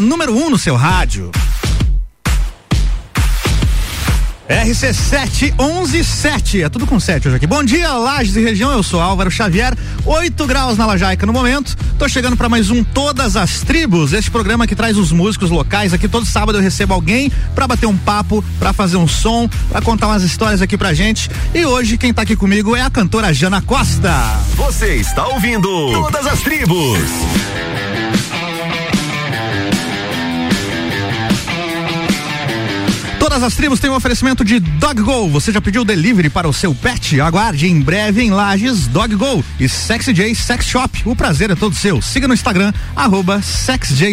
número 1 um no seu rádio. RC7 é tudo com 7 hoje aqui. Bom dia, Lages e região. Eu sou Álvaro Xavier, 8 graus na Lajaica no momento. Tô chegando para mais um Todas as Tribos, este programa que traz os músicos locais. Aqui todo sábado eu recebo alguém para bater um papo, para fazer um som, para contar umas histórias aqui pra gente. E hoje quem tá aqui comigo é a cantora Jana Costa. Você está ouvindo Todas as Tribos. Todas as tribos têm um oferecimento de Dog Go. Você já pediu delivery para o seu pet? Aguarde em breve em Lages Dog Go e Sexy J Sex Shop. O prazer é todo seu. Siga no Instagram arroba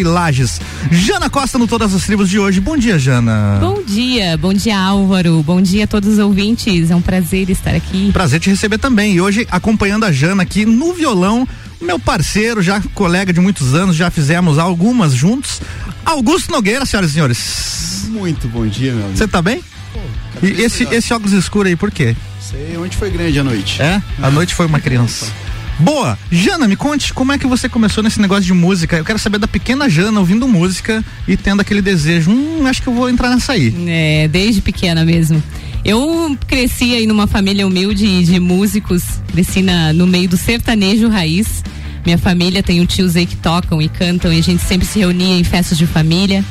Lages. Jana Costa no Todas as Tribos de hoje. Bom dia, Jana. Bom dia, bom dia Álvaro. Bom dia a todos os ouvintes. É um prazer estar aqui. Prazer te receber também. E hoje acompanhando a Jana aqui no violão meu parceiro, já colega de muitos anos, já fizemos algumas juntos. Augusto Nogueira, senhoras e senhores. Muito bom dia, meu amigo. Você tá bem? Pô, e esse, esse óculos escuro aí, por quê? Sei onde foi grande a noite. É? A é. noite foi uma criança. Boa! Jana, me conte como é que você começou nesse negócio de música. Eu quero saber da pequena Jana ouvindo música e tendo aquele desejo. Hum, acho que eu vou entrar nessa aí. É, desde pequena mesmo. Eu cresci aí numa família humilde de músicos, cresci na, no meio do sertanejo raiz. Minha família tem um tios aí que tocam e cantam e a gente sempre se reunia em festas de família.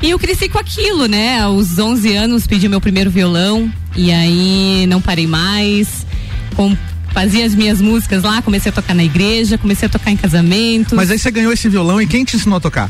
E eu cresci com aquilo, né? Aos 11 anos pedi meu primeiro violão e aí não parei mais. Com, fazia as minhas músicas lá, comecei a tocar na igreja, comecei a tocar em casamento. Mas aí você ganhou esse violão e quem te ensinou a tocar?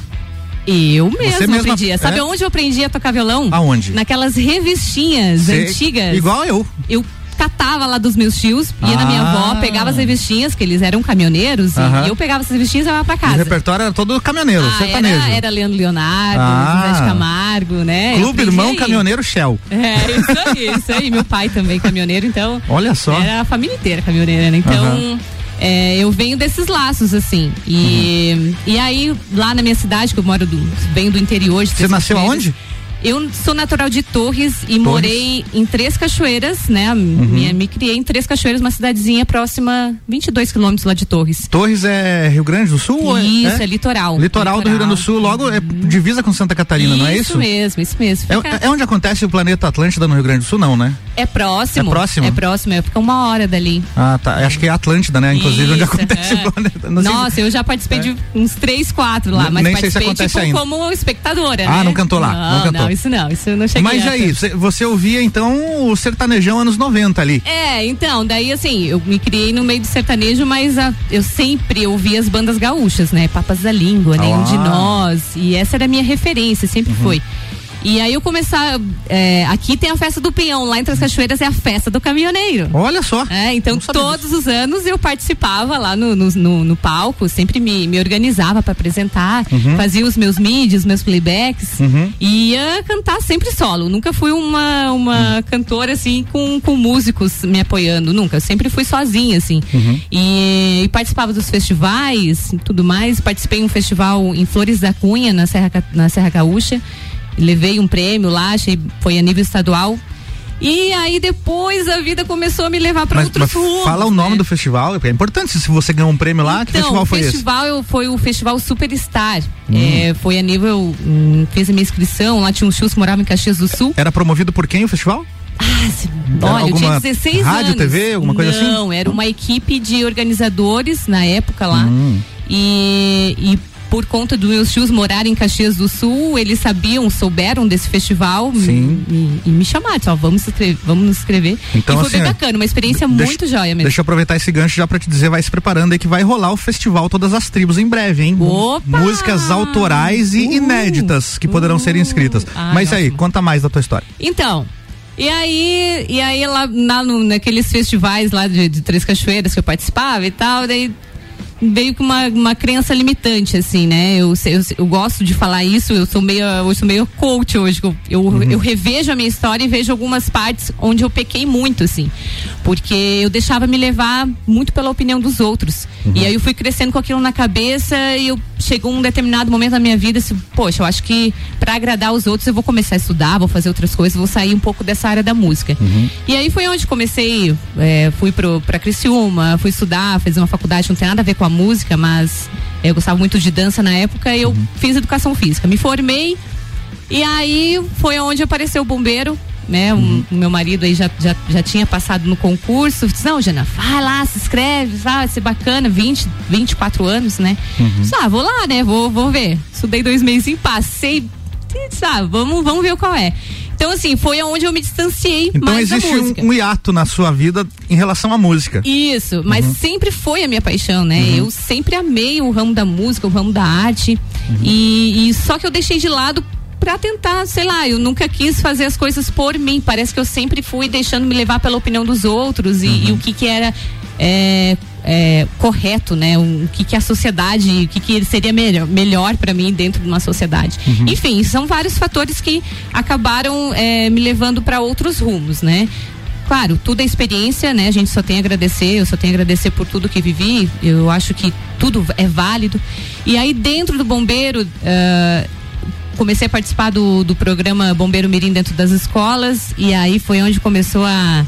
Eu mesmo mesma, aprendia. Sabe é? onde eu aprendi a tocar violão? Aonde? Naquelas revistinhas antigas. Igual eu. Eu catava lá dos meus tios, ia ah. na minha avó, ah. pegava as revistinhas, que eles eram caminhoneiros, e eu pegava essas revistinhas e levava pra casa. O repertório era todo caminhoneiro, ah, sertanejo. Era, era Leandro Leonardo, ah. José de Camargo, né? Clube Irmão aí. Caminhoneiro Shell. É, isso aí, isso aí. Meu pai também caminhoneiro, então. Olha só. Era a família inteira caminhoneira, né? Então. É, eu venho desses laços, assim. E, uhum. e aí, lá na minha cidade, que eu moro do, venho do interior. Você nasceu aonde? Eu sou natural de Torres e Torres. morei em Três Cachoeiras, né? Uhum. Me, me, criei em Três Cachoeiras, uma cidadezinha próxima, 22 quilômetros lá de Torres. Torres é Rio Grande do Sul? É? Isso, é, é litoral, litoral. Litoral do Rio Grande do Sul, logo é divisa com Santa Catarina, isso não é isso? Isso mesmo, isso mesmo. É, Fica... É, é, onde acontece o planeta Atlântida no Rio Grande do Sul, não, né? É próximo. É próximo? É próximo, é, fica uma hora dali. Ah, tá. Acho que é Atlântida, né? Inclusive, isso, onde acontece o planeta. Não Nossa, eu já participei de uns três, quatro lá, mas nem participei sei se acontece tipo, ainda. como espectadora, Ah, né? não cantou lá, não, não cantou. Não, isso não, isso não cheguei Mas aí, você ouvia então o sertanejão anos 90 ali? É, então, daí assim, eu me criei no meio do sertanejo, mas a, eu sempre ouvia as bandas gaúchas, né? Papas da Língua, Nenhum de Nós, e essa era a minha referência, sempre uhum. foi. E aí eu começar. É, aqui tem a festa do peão, lá entre as cachoeiras é a festa do caminhoneiro. Olha só. É, então todos os anos eu participava lá no, no, no, no palco, sempre me, me organizava para apresentar, uhum. fazia os meus mídias, meus playbacks uhum. e ia cantar sempre solo. Nunca fui uma, uma uhum. cantora assim com, com músicos me apoiando, nunca. Eu sempre fui sozinha, assim. Uhum. E, e, participava dos festivais e tudo mais. Participei de um festival em Flores da Cunha, na Serra, na Serra Gaúcha levei um prêmio lá, achei, foi a nível estadual. E aí depois a vida começou a me levar para outros mas rumos. Fala o nome né? do festival, é importante se você ganhou um prêmio lá, então, que festival foi esse? O festival foi o Festival Superstar. Hum. É, foi a nível, hum, fiz a minha inscrição, lá tinha um shows que morava em Caxias do Sul. Era promovido por quem o festival? Ah, se, olha, eu tinha 16 rádio, anos. TV, alguma coisa Não, assim? Não, era uma equipe de organizadores na época lá. Hum. E, e por conta do meus tios morarem em Caxias do Sul, eles sabiam, souberam desse festival Sim. E, e me chamaram, só vamos escrever, vamos nos inscrever. Então, e foi assim, bem bacana, uma experiência deixa, muito joia mesmo. Deixa eu aproveitar esse gancho já para te dizer, vai se preparando aí que vai rolar o festival Todas as Tribos em breve, hein? Opa! Músicas autorais e uh, inéditas que poderão uh, ser inscritas. Ai, Mas aí, conta mais da tua história. Então, e aí, e aí lá, lá no, naqueles festivais lá de, de, Três Cachoeiras que eu participava e tal, daí veio com uma, uma crença limitante, assim, né? Eu, eu, eu, gosto de falar isso, eu sou meio, eu sou meio coach hoje. Eu, eu, uhum. eu, revejo a minha história e vejo algumas partes onde eu pequei muito, assim. porque eu deixava me levar muito pela opinião dos outros. Uhum. E aí eu fui crescendo com aquilo na cabeça e eu chegou um determinado momento da minha vida, assim, poxa, eu acho que para agradar os outros eu vou começar a estudar, vou fazer outras coisas, vou sair um pouco dessa área da música. Uhum. E aí foi onde comecei, é, fui pro, pra Criciúma, fui estudar, fiz uma faculdade, não tem nada a ver com a música, mas eu gostava muito de dança na época e eu uhum. fiz educação física. Me formei e aí foi onde apareceu o bombeiro né? Uhum. O meu marido aí já, já, já tinha passado no concurso. Disse, não, Jana, vai lá, se inscreve, vai ser bacana, 20, 24 anos, né? Uhum. Disse, ah, vou lá, né? Vou, vou ver. Estudei dois meses e passei. Sabe, ah, vamos, vamos ver qual é. Então, assim, foi onde eu me distanciei então, mais existe da música. Um, um hiato na sua vida em relação à música. Isso, mas uhum. sempre foi a minha paixão, né? Uhum. Eu sempre amei o ramo da música, o ramo da arte. Uhum. E, e, só que eu deixei de lado para tentar, sei lá, eu nunca quis fazer as coisas por mim. Parece que eu sempre fui deixando me levar pela opinião dos outros e, uhum. e o que que era é, é, correto, né? O que que a sociedade, o que que seria melhor, melhor para mim dentro de uma sociedade. Uhum. Enfim, são vários fatores que acabaram é, me levando para outros rumos, né? Claro, tudo é experiência, né? A gente só tem a agradecer, eu só tenho a agradecer por tudo que vivi. Eu acho que tudo é válido. E aí dentro do bombeiro, uh, comecei a participar do, do programa Bombeiro Mirim dentro das escolas e aí foi onde começou a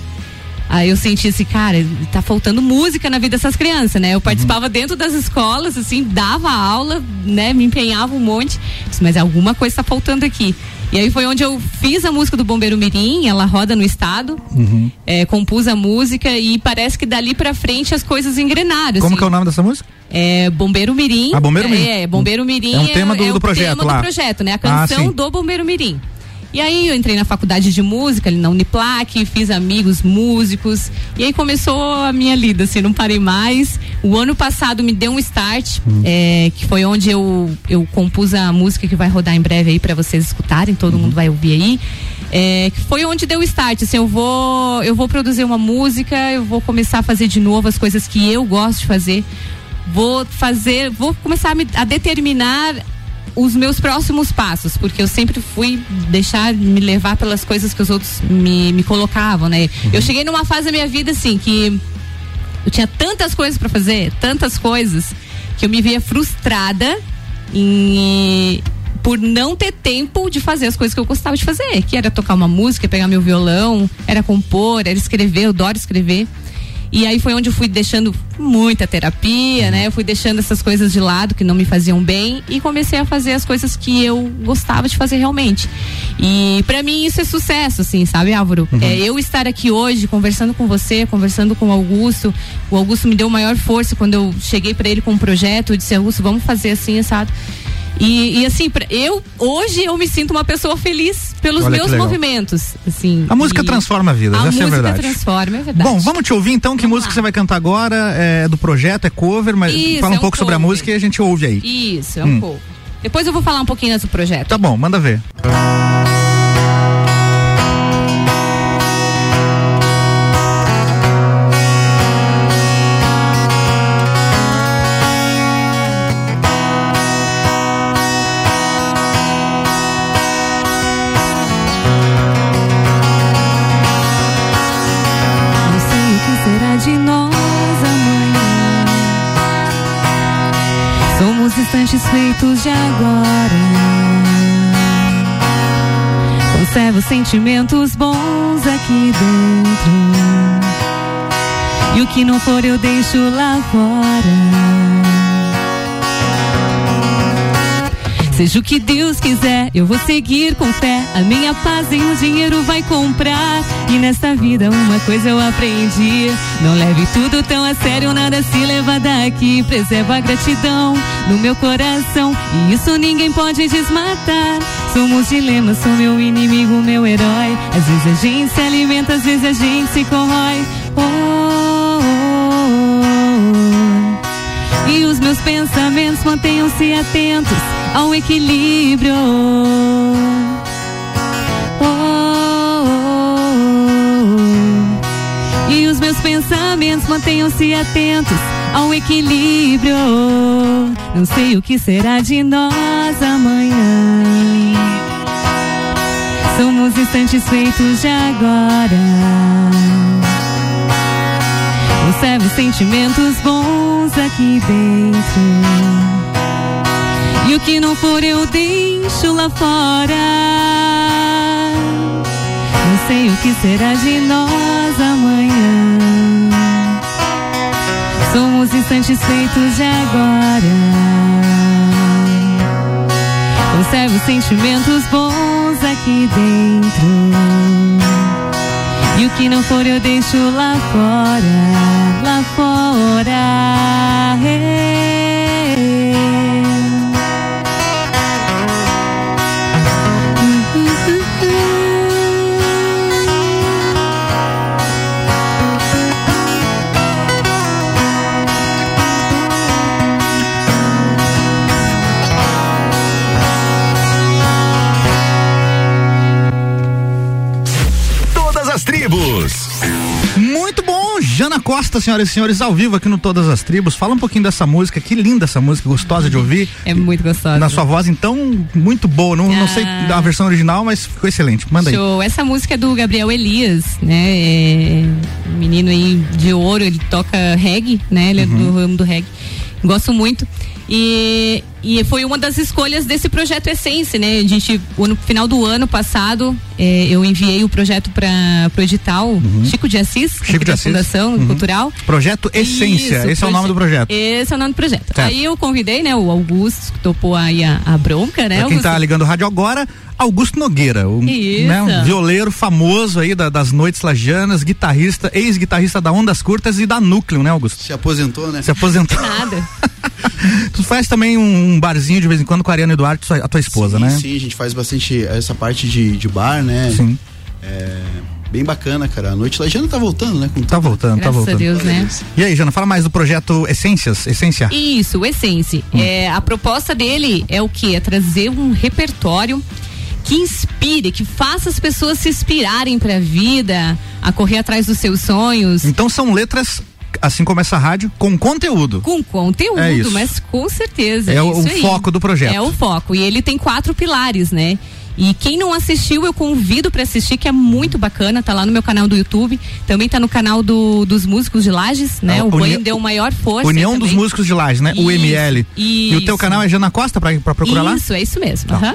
Aí eu senti assim, cara, tá faltando música na vida dessas crianças, né? Eu participava uhum. dentro das escolas, assim, dava aula, né? Me empenhava um monte, mas alguma coisa tá faltando aqui. E aí foi onde eu fiz a música do Bombeiro Mirim, ela roda no estado, uhum. é, compus a música e parece que dali pra frente as coisas engrenaram. Como assim. que é o nome dessa música? É Bombeiro Mirim. Ah, Bombeiro Mirim. É, Bombeiro Mirim. É um tema do, é, do projeto tema lá. do projeto, né? A canção ah, do Bombeiro Mirim. E aí eu entrei na faculdade de música, ali na Uniplac, fiz amigos músicos. E aí começou a minha lida, assim, não parei mais. O ano passado me deu um start, hum. é, que foi onde eu, eu compus a música que vai rodar em breve aí para vocês escutarem, todo uhum. mundo vai ouvir aí. É, que foi onde deu o start, assim, eu vou, eu vou produzir uma música, eu vou começar a fazer de novo as coisas que eu gosto de fazer vou fazer, vou começar a, me, a determinar os meus próximos passos, porque eu sempre fui deixar me levar pelas coisas que os outros me, me colocavam, né? Uhum. Eu cheguei numa fase da minha vida assim que eu tinha tantas coisas para fazer, tantas coisas, que eu me via frustrada em, por não ter tempo de fazer as coisas que eu gostava de fazer, que era tocar uma música, pegar meu violão, era compor, era escrever, eu adoro escrever. E aí foi onde eu fui deixando muita terapia, né? Eu fui deixando essas coisas de lado que não me faziam bem e comecei a fazer as coisas que eu gostava de fazer realmente. E para mim isso é sucesso, assim, sabe, Álvaro? Uhum. É, eu estar aqui hoje conversando com você, conversando com o Augusto. O Augusto me deu maior força quando eu cheguei para ele com um projeto. Eu disse, Augusto, vamos fazer assim, sabe? E, e, assim, eu hoje eu me sinto uma pessoa feliz pelos Olha meus movimentos. Assim, a música transforma a vida, essa é a verdade. transforma, é verdade. Bom, vamos te ouvir então. Que vamos música lá. você vai cantar agora? É do projeto, é cover, mas Isso, fala um é pouco um sobre a música e a gente ouve aí. Isso, é um hum. cover. Depois eu vou falar um pouquinho do projeto. Tá bom, manda ver. instantes de agora. Conservo sentimentos bons aqui dentro. E o que não for eu deixo lá fora. Seja o que Deus quiser, eu vou seguir com fé. A minha paz em o dinheiro vai comprar. E nesta vida uma coisa eu aprendi: não leve tudo tão a sério, nada se leva daqui. Preserva a gratidão no meu coração e isso ninguém pode desmatar. Somos dilemas, sou meu inimigo, meu herói. Às vezes a gente se alimenta, às vezes a gente se corrói. Oh, oh, oh. E os meus pensamentos mantenham-se atentos ao equilíbrio. Oh, oh, oh. E os meus pensamentos mantenham-se atentos ao equilíbrio. Não sei o que será de nós amanhã. Somos instantes feitos de agora. Conservo sentimentos bons aqui dentro. E o que não for eu deixo lá fora. Não sei o que será de nós amanhã. Somos instantes feitos de agora. Conservo sentimentos bons aqui dentro. E o que não for eu deixo lá fora, lá fora. Todas Costa, senhoras e senhores, ao vivo aqui no Todas as Tribos. Fala um pouquinho dessa música, que linda essa música, gostosa de ouvir. É muito gostosa. Na sua voz, então, muito boa. Não, não sei Ah. da versão original, mas ficou excelente. Manda aí. Show. Essa música é do Gabriel Elias, né? É menino aí de ouro, ele toca reggae, né? Ele é Uhum. do ramo do reggae. Gosto muito. E, e foi uma das escolhas desse projeto Essência, né? A gente, no final do ano passado, eh, eu enviei o projeto para o edital Chico de Assis, Uhum. Chico de Assis. Fundação Uhum. Cultural. Projeto Essência, Isso, esse é o nome do projeto. Esse é o nome do projeto. Certo. Aí eu convidei, né, o Augusto, que topou aí a, a bronca, né? Pra quem Augusto? tá ligando o rádio agora, Augusto Nogueira, o Isso. né, um violeiro famoso aí da- das noites lajanas, guitarrista, ex-guitarrista da Ondas Curtas e da Núcleo, né, Augusto? Se aposentou, né? Se aposentou. Nada. tu faz também um, um barzinho de vez em quando com a Ariana Eduardo, a tua esposa, sim, né? Sim, a gente faz bastante essa parte de, de bar, né? Sim. É, bem bacana, cara. A noite lá já tá voltando, né? Com Tá voltando, tá Graças a voltando. Deus, né? E aí, Jana, fala mais do projeto Essências, Essência. Isso, o Essence. Hum. É, a proposta dele é o que? É trazer um repertório que inspire, que faça as pessoas se inspirarem pra vida, a correr atrás dos seus sonhos. Então são letras, assim como essa rádio, com conteúdo. Com conteúdo, É isso. mas com certeza. É o- isso o aí. foco do projeto. É o foco. E ele tem quatro pilares, né? E quem não assistiu, eu convido pra assistir, que é muito bacana. Tá lá no meu canal do YouTube. Também tá no canal do, dos músicos de Lages, né? Ah, o banho deu maior força. União dos Músicos de Lages, né? o Isso, ML. E o teu isso. canal é Jana Costa pra procurar lá? Isso, é isso mesmo. Tá. aham.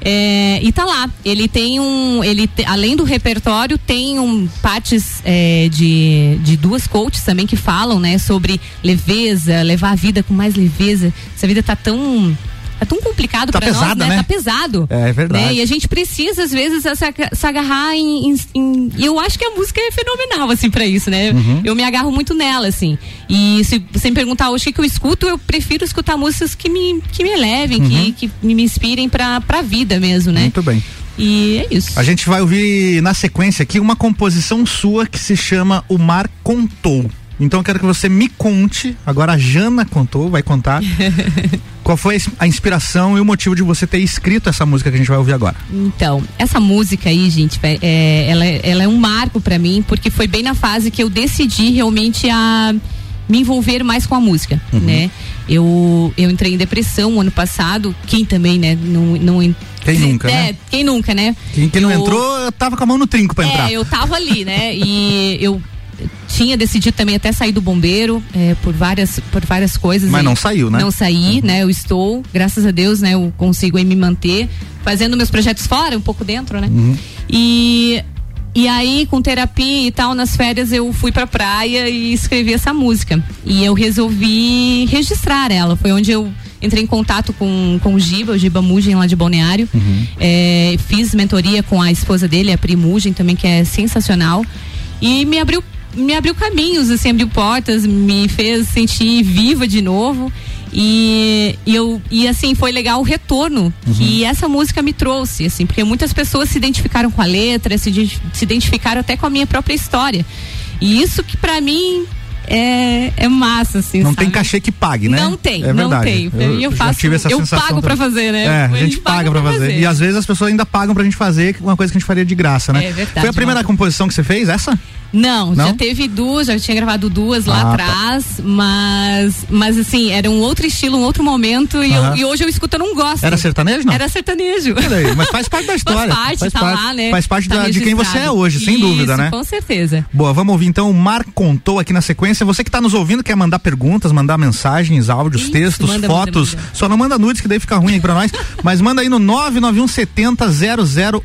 É, e tá lá. Ele tem um. Ele te- além do repertório, tem um partes é, de, de duas coaches também que falam, né, sobre leveza, levar a vida com mais leveza. Essa vida tá tão. Tá tão complicado Tá pra nós, né? né? Tá pesado. É, é verdade. Né? E a gente precisa, às vezes, se, aga- se agarrar em, em- E eu acho que a música é fenomenal, assim, pra isso, né? Uhum. Eu me agarro muito nela, assim. E se você me perguntar hoje o que, eu escuto, eu prefiro escutar músicas que me, que me elevem, que, que me inspirem pra, pra vida mesmo, né? Uhum. Muito bem. E é isso. A gente vai ouvir na sequência aqui uma composição sua que se chama O Mar Contou. Então eu quero que você me conte, agora a Jana contou, vai contar, qual foi a inspiração e o motivo de você ter escrito essa música que a gente vai ouvir agora. Então, essa música aí, gente, é, é- ela, é- ela é um marco pra mim, porque foi bem na fase que eu decidi realmente a me envolver mais com a música, Uhum. né? Eu, eu entrei em depressão ano passado, quem também, né? Não, não, Quem nunca, é, né? Quem nunca, né? Quem, quem não Eu- entrou, eu tava com a mão no trinco pra entrar. É, eu tava ali, né? E eu tinha decidido também até sair do bombeiro é, por várias por várias coisas. Mas não saiu, né? Não saí, né? Eu estou, graças a Deus, né? Eu consigo me manter fazendo meus projetos fora, um pouco dentro, né? Uhum. E e aí, com terapia e tal, nas férias eu fui pra praia e escrevi essa música. E eu resolvi registrar ela. Foi onde eu entrei em contato com, com o Giba, o Giba Mugen lá de Balneário. É, fiz mentoria com a esposa dele, a Pri Mugen, também, que é sensacional. E me abriu, me abriu caminhos, assim, abriu portas, me fez sentir viva de novo. E, e eu e assim foi legal o retorno que essa música me trouxe assim porque muitas pessoas se identificaram com a letra se, se identificaram até com a minha própria história e isso que pra mim é, é massa assim Não sabe? tem cachê que pague, né? Não tem, é não verdade. tem. Eu, já faço, tive essa eu pago pra fazer, né? É, a gente paga pra fazer. E às vezes as pessoas ainda pagam pra gente fazer uma coisa que a gente faria de graça, né? É verdade, Foi a primeira Walter. composição que você fez, essa? Não, Não, já teve duas, já tinha gravado duas lá ah, tá. atrás, tá. mas, mas assim, era um outro estilo, um outro momento e, eu, e, hoje eu escuto, eu não gosto. Era sertanejo, não? Era sertanejo. Aí, mas faz parte da história. faz parte, faz tá parte, lá, né? Faz parte tá da, de quem você é hoje, sem Isso, dúvida, né? com certeza. Boa, vamos ouvir então o Mar Contou aqui na sequência. Você que está nos ouvindo, quer mandar perguntas, mandar mensagens, áudios, Isso, textos, manda, fotos, manda, manda. só não manda nudes que daí fica ruim aqui pra nós, mas manda aí no 991 70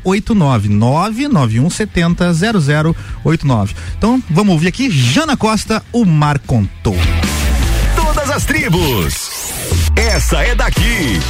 0089. 991 70 0089. Então, vamos ouvir aqui Jana Costa, o Mar Contou. Todas as tribos. Essa é daqui.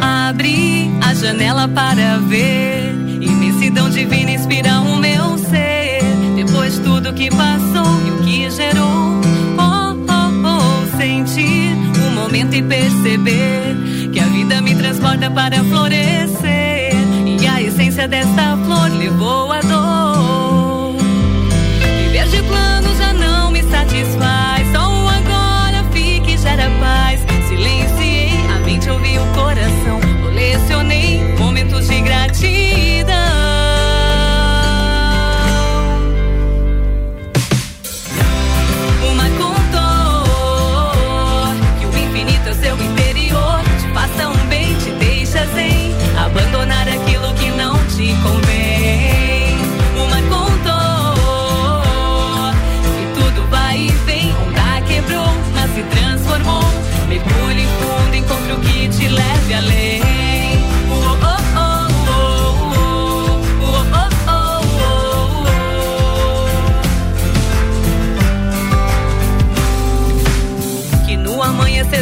Abri a janela para ver imensidão divina inspira o meu ser. Depois tudo que passou e o que gerou, oh, oh, oh, sentir o momento e perceber que a vida me transporta para florescer. E a essência desta flor levou a dor. Viver de plano já não me satisfaz. Só o agora fique e gera paz. Silenciei a mente, ouvi o coração. Colecionei momentos de gratidão.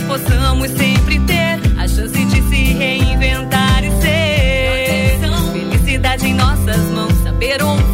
Possamos sempre ter a chance de se reinventar e ser. Felicidade em nossas mãos, saber ouvir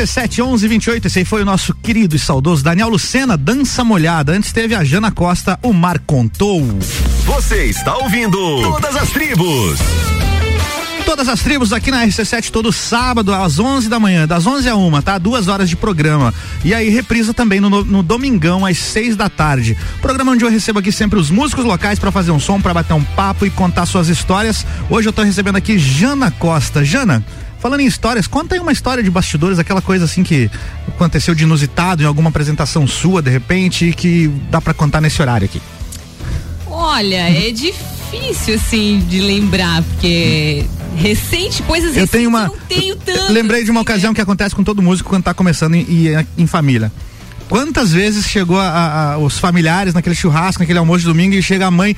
RC7 1128, esse aí foi o nosso querido e saudoso Daniel Lucena, Dança Molhada. Antes teve a Jana Costa, o Mar Contou. Você está ouvindo Todas as Tribos. Todas as tribos aqui na RC7 todo sábado às 11 da manhã, das 11 a 1, tá? Duas horas de programa. E aí reprisa também no, no domingão às 6 da tarde. Programa onde eu recebo aqui sempre os músicos locais para fazer um som, para bater um papo e contar suas histórias. Hoje eu tô recebendo aqui Jana Costa. Jana, Falando em histórias, conta aí uma história de bastidores, aquela coisa assim que aconteceu de inusitado em alguma apresentação sua, de repente, e que dá para contar nesse horário aqui. Olha, é difícil assim de lembrar, porque recente, coisas eu tenho uma, não tenho tanto. Lembrei de uma assim, ocasião né? que acontece com todo músico quando tá começando em, em, em família. Quantas vezes chegou a, a, os familiares naquele churrasco, naquele almoço de domingo e chega a mãe,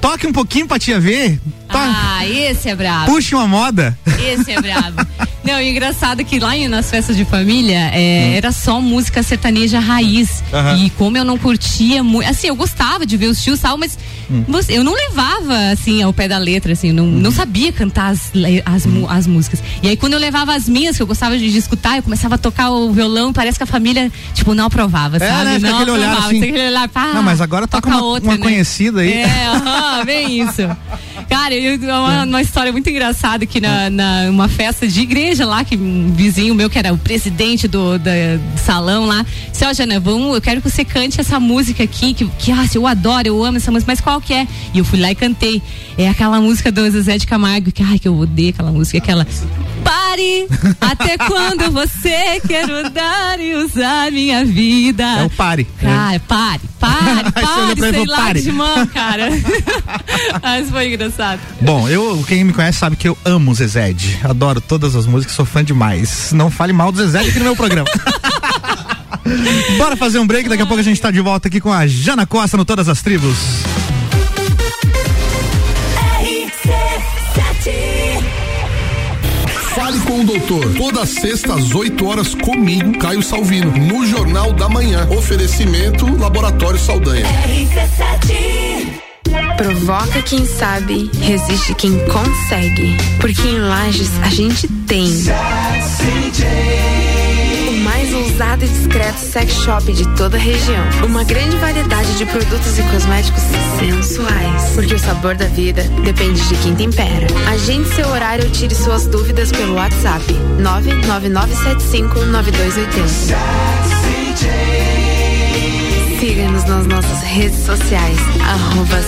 toque um pouquinho pra tia ver. To... Ah, esse é brabo. Puxe uma moda. Esse é brabo. Não, e engraçado que lá nas festas de família é, era só música sertaneja raiz. Aham. E como eu não curtia muito. Assim, eu gostava de ver os tios e tal, mas você- eu não levava assim ao pé da letra, assim, não, não sabia cantar as, as, mu- as músicas. E aí quando eu levava as minhas, que eu gostava de, de escutar, eu começava a tocar o violão, parece que a família, tipo, não aprovava, É, sabe? né? Não aquele olhar aprovava. assim. Tem aquele olhar, pá, Não, mas agora toca uma- outra, uma né? conhecida aí. É, aham, bem isso. Cara, eu, uma, uma história muito engraçada que na, na uma festa de igreja lá, que um vizinho meu, que era o presidente do, da- do salão lá, disse, ó, Jana, vamos, eu quero que você cante essa música aqui, que, que ah, eu adoro, eu amo essa música, mas qual que é? E eu fui lá e cantei. É aquela música do Zezé de Camargo, que ai, que eu odeio aquela música, aquela. Pare! Até quando você quer mudar e usar minha vida? É o pare. Cara, pare, pare, pare, pra ele e sei lá "Pare." de mão, cara. Mas foi engraçado. Bom, eu, quem me conhece sabe que eu amo o Zezed. Adoro todas as músicas, sou fã demais. Não fale mal do Zezed aqui no meu programa. Bora fazer um break, daqui a pouco a gente tá de volta aqui com a Jana Costa no Todas as Tribos. Fale com o doutor. Toda sexta às 8 horas comigo, Caio Salvino, no Jornal da Manhã. Oferecimento Laboratório Saldanha. Provoca quem sabe, resiste quem consegue. Porque em Lages a gente tem. O mais ousado e discreto sex shop de toda a região. Uma grande variedade de produtos e cosméticos sensuais. Porque o sabor da vida depende de quem tempera. Agende seu horário ou tire suas dúvidas pelo WhatsApp 999759280. Siga-nos nas nossas redes sociais, arroba.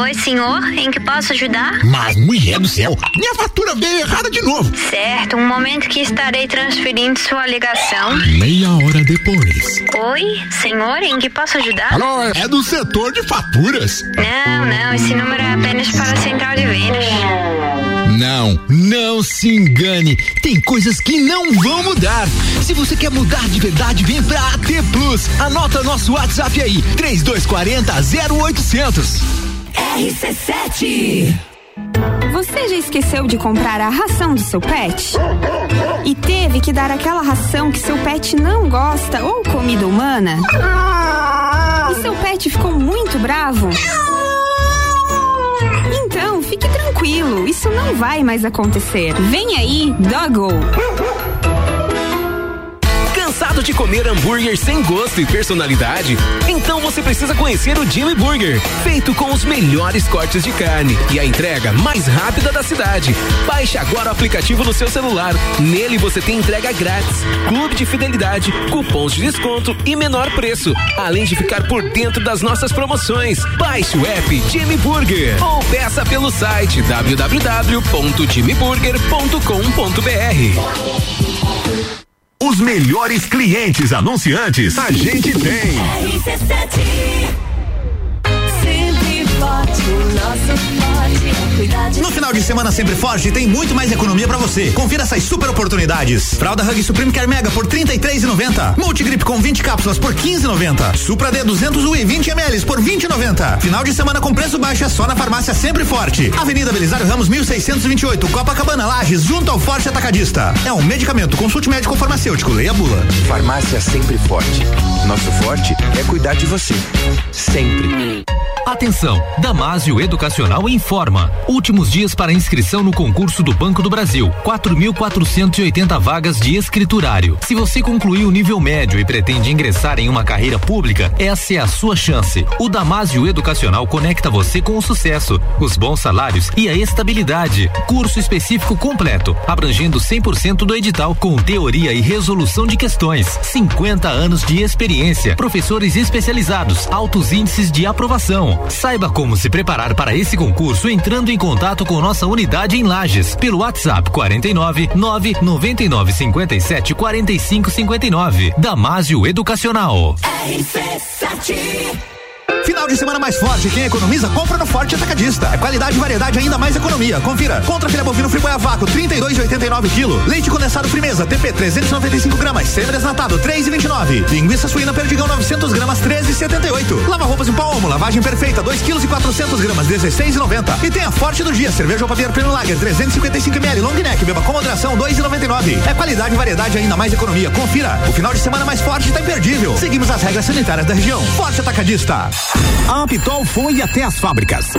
Oi, senhor, em que posso ajudar? Mas, mulher do céu, minha fatura veio errada de novo. Certo, um momento que estarei transferindo sua ligação. Meia hora depois. Oi, senhor, em que posso ajudar? Alô, é do setor de faturas. Não, não, esse número é apenas para a central de vendas. Não, não se engane. Tem coisas que não vão mudar. Se você quer mudar de verdade, vem pra AT Plus. Anota nosso WhatsApp aí: 3240 0800. RC7 Você já esqueceu de comprar a ração do seu pet? E teve que dar aquela ração que seu pet não gosta ou comida humana? E seu pet ficou muito bravo? Então, fique tranquilo, isso não vai mais acontecer. Vem aí, Doggo! Cansado de comer hambúrguer sem gosto e personalidade? Então você precisa conhecer o Jimmy Burger, feito com os melhores cortes de carne e a entrega mais rápida da cidade. Baixe agora o aplicativo no seu celular. Nele você tem entrega grátis, clube de fidelidade, cupons de desconto e menor preço, além de ficar por dentro das nossas promoções. Baixe o app Jimmy Burger ou peça pelo site www.jimmyburger.com.br. Os melhores clientes anunciantes a gente tem. RC7 no final de semana sempre forte tem muito mais economia pra você. Confira essas super oportunidades. Fralda Hug Supreme Care Mega por 33,90. Multigrip com 20 cápsulas por 15,90. Supra D 200 UI 20 ml por 20,90. Final de semana com preço baixo é só na farmácia Sempre Forte. Avenida Belisário Ramos 1628, Copacabana Lages, junto ao Forte Atacadista. É um medicamento. Consulte médico ou farmacêutico. Leia a bula. Farmácia Sempre Forte. Nosso forte é cuidar de você. Sempre. Atenção! Damásio Educacional informa. Últimos dias para inscrição no concurso do Banco do Brasil. 4.480 vagas de escriturário. Se você concluiu o nível médio e pretende ingressar em uma carreira pública, essa é a sua chance. O Damásio Educacional conecta você com o sucesso, os bons salários e a estabilidade. Curso específico completo, abrangendo 100% do edital com teoria e resolução de questões. 50 anos de experiência, professores especializados, altos índices de aprovação. Saiba como se preparar para esse concurso entrando em contato com nossa unidade em Lages pelo WhatsApp 49 999 57 45 59. Damásio Educacional. Final de semana mais forte. Quem economiza, compra no Forte Atacadista. É qualidade e variedade, ainda mais economia. Confira. Contra filé bovino frigoia a vácuo, 32,89 kg. Leite condensado Frimeza, TP 395 gramas. Semidesnatado, 3,29. Linguiça suína perdigão 900 gramas, 13,78. Lava roupas em pó Omo, lavagem perfeita, 2 kg e 400 gramas, 16,90. E tem a Forte do dia, cerveja ou Papier Premium Lager, 355 ml, long neck, beba com moderação, 2,99. É qualidade e variedade, ainda mais economia. Confira. O final de semana mais forte está imperdível. Seguimos as regras sanitárias da região. Forte Atacadista. A Pitol foi até as fábricas.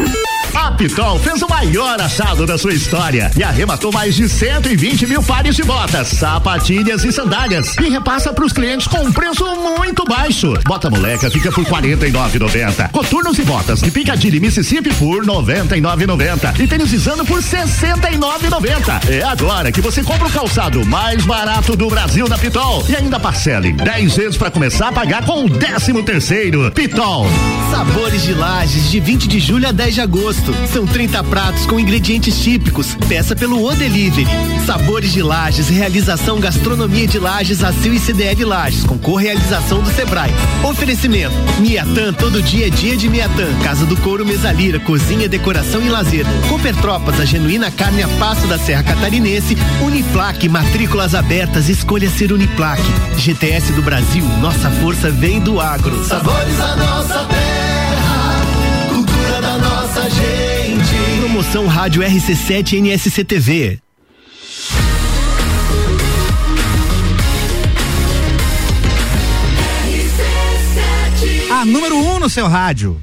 A Pitol fez o maior achado da sua história e arrematou mais de 120 mil pares de botas, sapatilhas e sandálias e repassa para os clientes com um preço muito baixo. Bota moleca fica por 49,90. Coturnos e botas de Piccadilly Mississippi por 99,90 e tênis Visano por 69,90. É agora que você compra o calçado mais barato do Brasil na Pitol e ainda parcela em 10 vezes para começar a pagar com o 13 terceiro. Pitol. Sabores de Lages, de 20 de julho a 10 de agosto. São 30 pratos com ingredientes típicos. Peça pelo O Delivery. Sabores de Lages, realização Gastronomia de Lages, ACIL e CDL Lages, com correalização do Sebrae. Oferecimento: Miatan, todo dia é dia de Miatan. Casa do Couro Mesalira, cozinha, decoração e lazer. Cooper Tropas, a genuína carne a passo da Serra Catarinense. Uniplaque, matrículas abertas, escolha ser Uniplaque. GTS do Brasil, nossa força vem do agro. Sabores da nossa terra, gente. Promoção Rádio RC7 NSC TV. A número 1 um no seu rádio.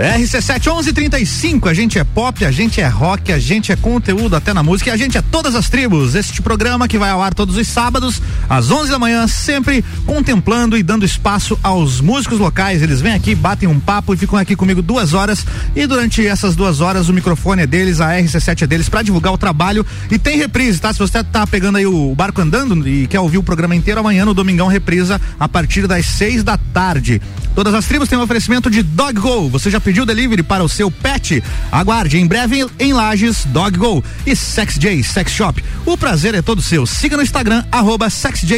RC7 1135, a gente é pop, a gente é rock, a gente é conteúdo até na música, e a gente é todas as tribos. Este programa que vai ao ar todos os sábados às 11 da manhã, sempre contemplando e dando espaço aos músicos locais. Eles vêm aqui, batem um papo e ficam aqui comigo duas horas. E durante essas duas horas o microfone é deles, a RC7 é deles para divulgar o trabalho. E tem reprise, tá? Se você tá pegando aí o barco andando e quer ouvir o programa inteiro amanhã no Domingão reprisa a partir das seis da tarde. Todas as tribos têm um oferecimento de Dog Go. Você já pediu delivery para o seu pet? Aguarde em breve em Lages Dog Go e Sex J Sex Shop. O prazer é todo seu. Siga no Instagram arroba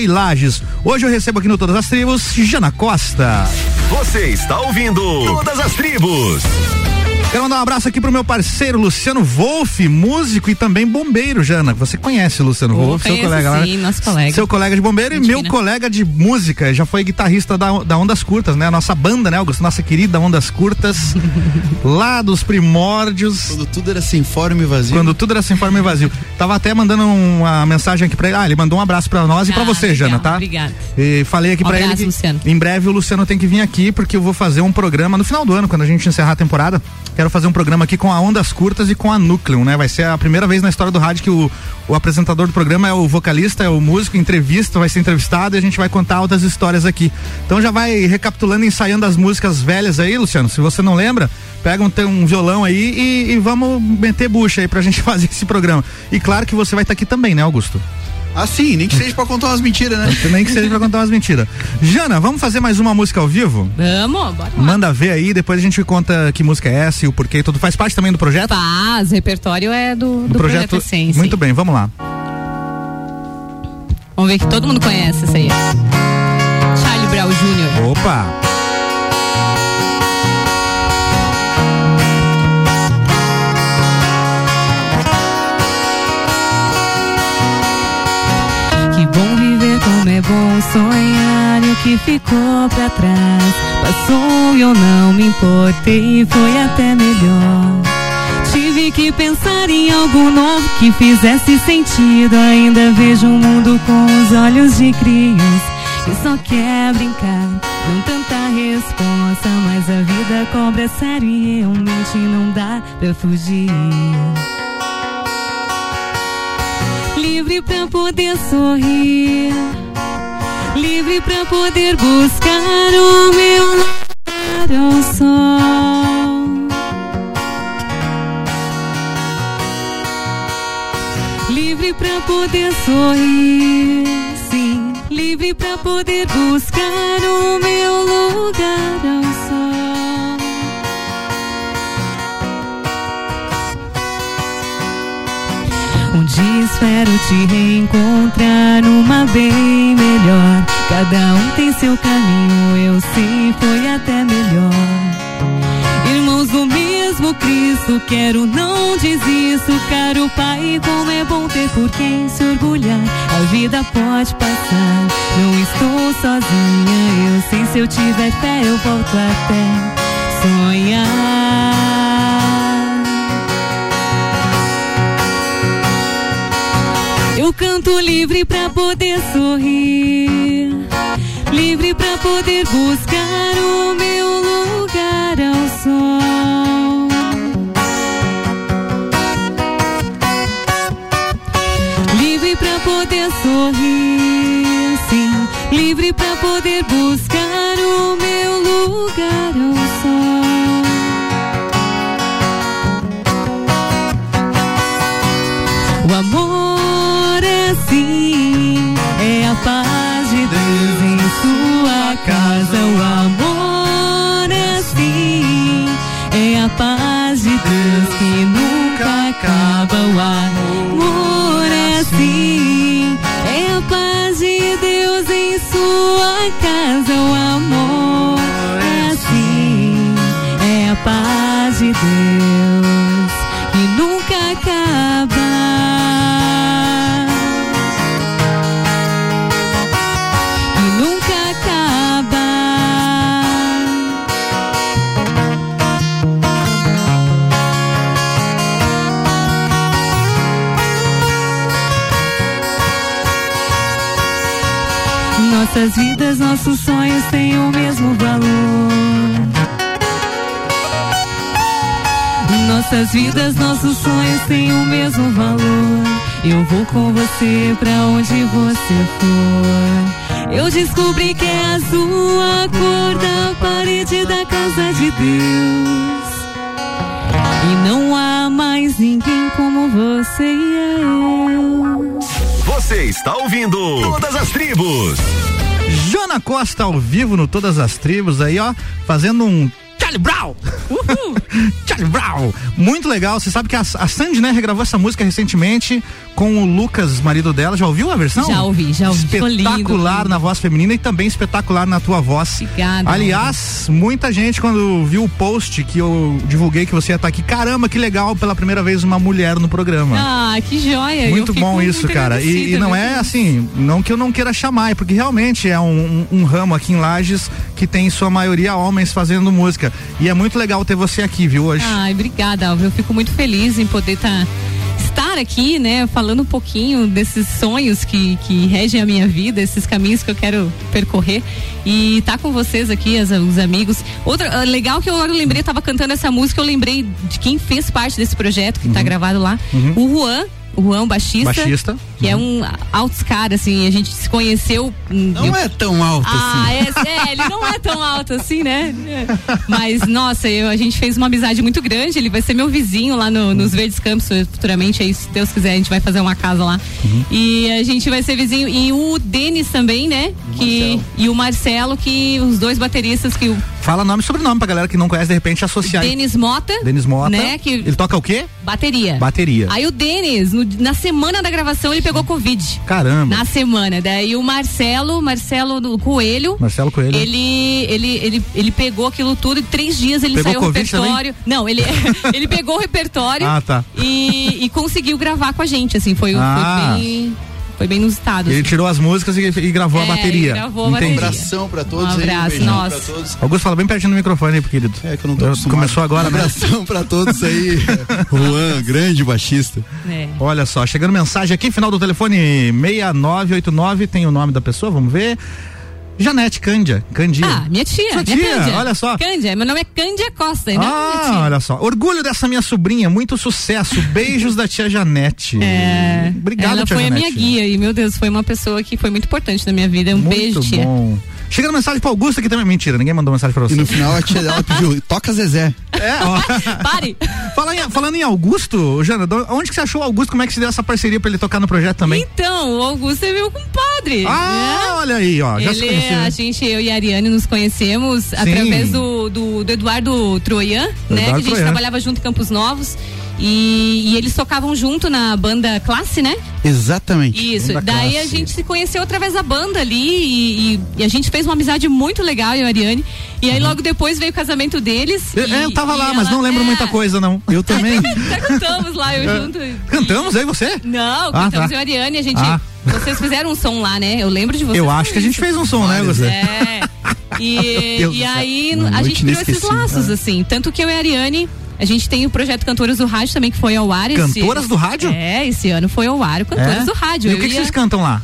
Lages. Hoje eu recebo aqui no Todas as Tribos Jana Costa. Você está ouvindo Todas as Tribos. Quero mandar um abraço aqui pro meu parceiro Luciano Wolff, músico e também bombeiro, Jana. Você conhece o Luciano Oh, Wolff, seu colega lá? sim, nosso colega. Seu colega de bombeiro e meu colega de música. Já foi guitarrista da, da Ondas Curtas, né? A nossa banda, né, Augusto? Nossa querida Ondas Curtas. lá dos primórdios. Quando tudo era sem forma e vazio. Quando tudo era sem forma e vazio. Tava até mandando uma mensagem aqui pra ele. Ah, ele mandou um abraço pra nós e pra Ah, você, legal, Jana, tá? obrigada. E falei aqui Um pra abraço, ele que Luciano. em breve o Luciano tem que vir aqui porque eu vou fazer um programa no final do ano, quando a gente encerrar a temporada. Quero fazer um programa aqui com a Ondas Curtas e com a Núcleo, né? Vai ser a primeira vez na história do rádio que o, o apresentador do programa é o vocalista, é o músico, entrevista, vai ser entrevistado e a gente vai contar altas histórias aqui. Então já vai recapitulando, ensaiando as músicas velhas aí, Luciano. Se você não lembra, pega um, um violão aí e, e vamos meter bucha aí pra gente fazer esse programa. E claro que você vai estar aqui também, né, Augusto? Ah, sim, nem que seja pra contar umas mentiras, né? Nem que seja pra contar umas mentiras. Jana, vamos fazer mais uma música ao vivo? Vamos, bora lá. Manda ver aí, depois a gente conta que música é essa e o porquê. Tudo faz parte também do projeto? Faz, o repertório é do, do, projeto, projeto Essência. Muito bem, vamos lá. Vamos ver que todo mundo conhece essa aí. Charlie Brown Jr. Opa! Como é bom sonhar e o que ficou pra trás passou e eu não me importei, foi até melhor. Tive que pensar em algo novo que fizesse sentido. Ainda vejo o mundo com os olhos de criança que só quer brincar. Não tanta resposta, mas a vida cobra sério e realmente não dá pra fugir. Livre pra poder sorrir, livre pra poder buscar o meu lugar ao sol. Livre pra poder sorrir, sim. Livre pra poder buscar o meu lugar ao sol. Dia espero te reencontrar numa bem melhor. Cada um tem seu caminho, eu sei, foi até melhor. Irmãos do mesmo Cristo, quero, não desisto. Caro Pai, como é bom ter por quem se orgulhar. A vida pode passar, não estou sozinha. Eu sei, se eu tiver fé, eu volto até sonhar. Canto livre pra poder sorrir, livre pra poder buscar o meu lugar ao sol. Livre pra poder sorrir, sim, livre pra poder buscar o paz de Deus que nunca acaba. Que nunca acaba. Nossas vidas, nossos sonhos têm o mesmo valor. Nossas vidas, nossos sonhos têm o mesmo valor. Eu vou com você pra onde você for. Eu descobri que é azul a cor da parede da casa de Deus. E não há mais ninguém como você e eu. Você está ouvindo Todas as Tribos. Jona Costa ao vivo no Todas as Tribos aí, ó, fazendo um Charlie Brown! Charlie Brown! Muito legal. Você sabe que a, a Sandy, né, regravou essa música recentemente com o Lucas, marido dela. Já ouviu a versão? Já ouvi, já ouvi. Espetacular lindo. na voz feminina e também espetacular na tua voz. Obrigada. Aliás, muita gente quando viu o post que eu divulguei que você ia estar aqui, caramba, que legal, pela primeira vez uma mulher no programa. Ah, que joia. Muito bom isso, cara. E, e não é assim, não que eu não queira chamar, é porque realmente é um, um- um ramo aqui em Lages que tem em sua maioria homens fazendo música. E é muito legal ter você aqui, viu, hoje. Ai, obrigada, Alva. Eu fico muito feliz em poder tá, estar aqui, né, falando um pouquinho desses sonhos que, que regem a minha vida, esses caminhos que eu quero percorrer e estar com vocês aqui, as, os amigos. Outra, ah, legal que eu lembrei, eu tava cantando essa música, eu lembrei de quem fez parte desse projeto que tá gravado lá, Uhum. o Juan. O Juan, baixista. Baixista. Que é um altos cara, assim, a gente se conheceu. Não é tão alto ah, assim. É, é, ele não é tão alto assim, né? Mas, nossa, eu, a gente fez uma amizade muito grande. Ele vai ser meu vizinho lá no- nos Verdes Campos, futuramente, aí, se Deus quiser, a gente vai fazer uma casa lá. E a gente vai ser vizinho. E o Denis também, né? Que, e o Marcelo, que os dois bateristas que o Fala nome e sobrenome pra galera que não conhece, de repente associar. Denis Mota. Denis Mota. Né? Que, Ele toca o quê? bateria. Bateria. Aí o Denis, no- na semana da gravação, ele pegou Covid. Caramba. Na semana. Daí o Marcelo, Marcelo do Coelho. Marcelo Coelho. Ele, ele, ele, ele pegou aquilo tudo e três dias ele Pegou saiu Covid repertório. Não, ele, ele pegou o repertório Ah, tá. e, e conseguiu gravar com a gente, assim, foi, Ah. foi bem. Foi bem inusitado. Ele tirou as músicas e, e gravou a É, bateria. e gravou a bateria. Abração pra todos Um aí, abraço, beijão nossa. pra todos. Augusto, fala bem pertinho no microfone aí, querido. É que eu não tô acostumado. Começou agora, né? Abração pra todos aí. Juan, grande baixista. É. Olha só, chegando mensagem aqui, final do telefone 6989, tem o nome da pessoa, vamos ver. Janete Cândia, Candia. Ah, minha tia. Sua tia, Cândia. olha só. Cândia, meu nome é Cândia Costa, né? minha Ah, tia. olha só. Orgulho dessa minha sobrinha, muito sucesso. Beijos da tia Janete. É, Obrigado, ela tia foi a Janete. minha guia e, meu Deus, foi uma pessoa que foi muito importante na minha vida. Um Muito beijo, tia. bom. Chegando mensagem pro Augusto aqui também. Mentira, ninguém mandou mensagem pra você. E no final a tia dela pediu, toca Zezé. É, ó. Pare! Fala em- falando em Augusto, Jana, onde que você achou o Augusto? Como é que se deu essa parceria pra ele tocar no projeto também? Então, o Augusto é meu compadre. Ah, né? olha aí, ó. Já se Ele, conhecia. a gente, eu e a Ariane nos conhecemos através do, do, do Eduardo Troian, né? Que a Eduardo gente Troian. trabalhava junto em Campos Novos. E, e eles tocavam junto na banda Classe, né? Exatamente. Isso. Banda Daí a Classe. gente se conheceu através da banda ali e, e- e a gente fez uma amizade muito legal, eu e a Ariane. E aí logo depois veio o casamento deles. Eu, e- é, eu tava lá, mas ela- não lembro é, muita coisa, não. Eu também. Até cantamos lá, eu É. junto. Cantamos aí você? Não, Ah, cantamos tá. eu e a Ariane, a gente. Ah. Vocês fizeram um som lá, né? Eu lembro de vocês. Eu acho que a gente fez um som, né, você? É. E, e aí a gente criou esses laços, assim. Tanto que eu e a Ariane, a gente tem o projeto Cantoras do Rádio também, que foi ao ar. esse- Cantoras do Rádio? É, esse ano foi ao ar o Cantoras É? do Rádio. E o que, que ia- vocês cantam lá?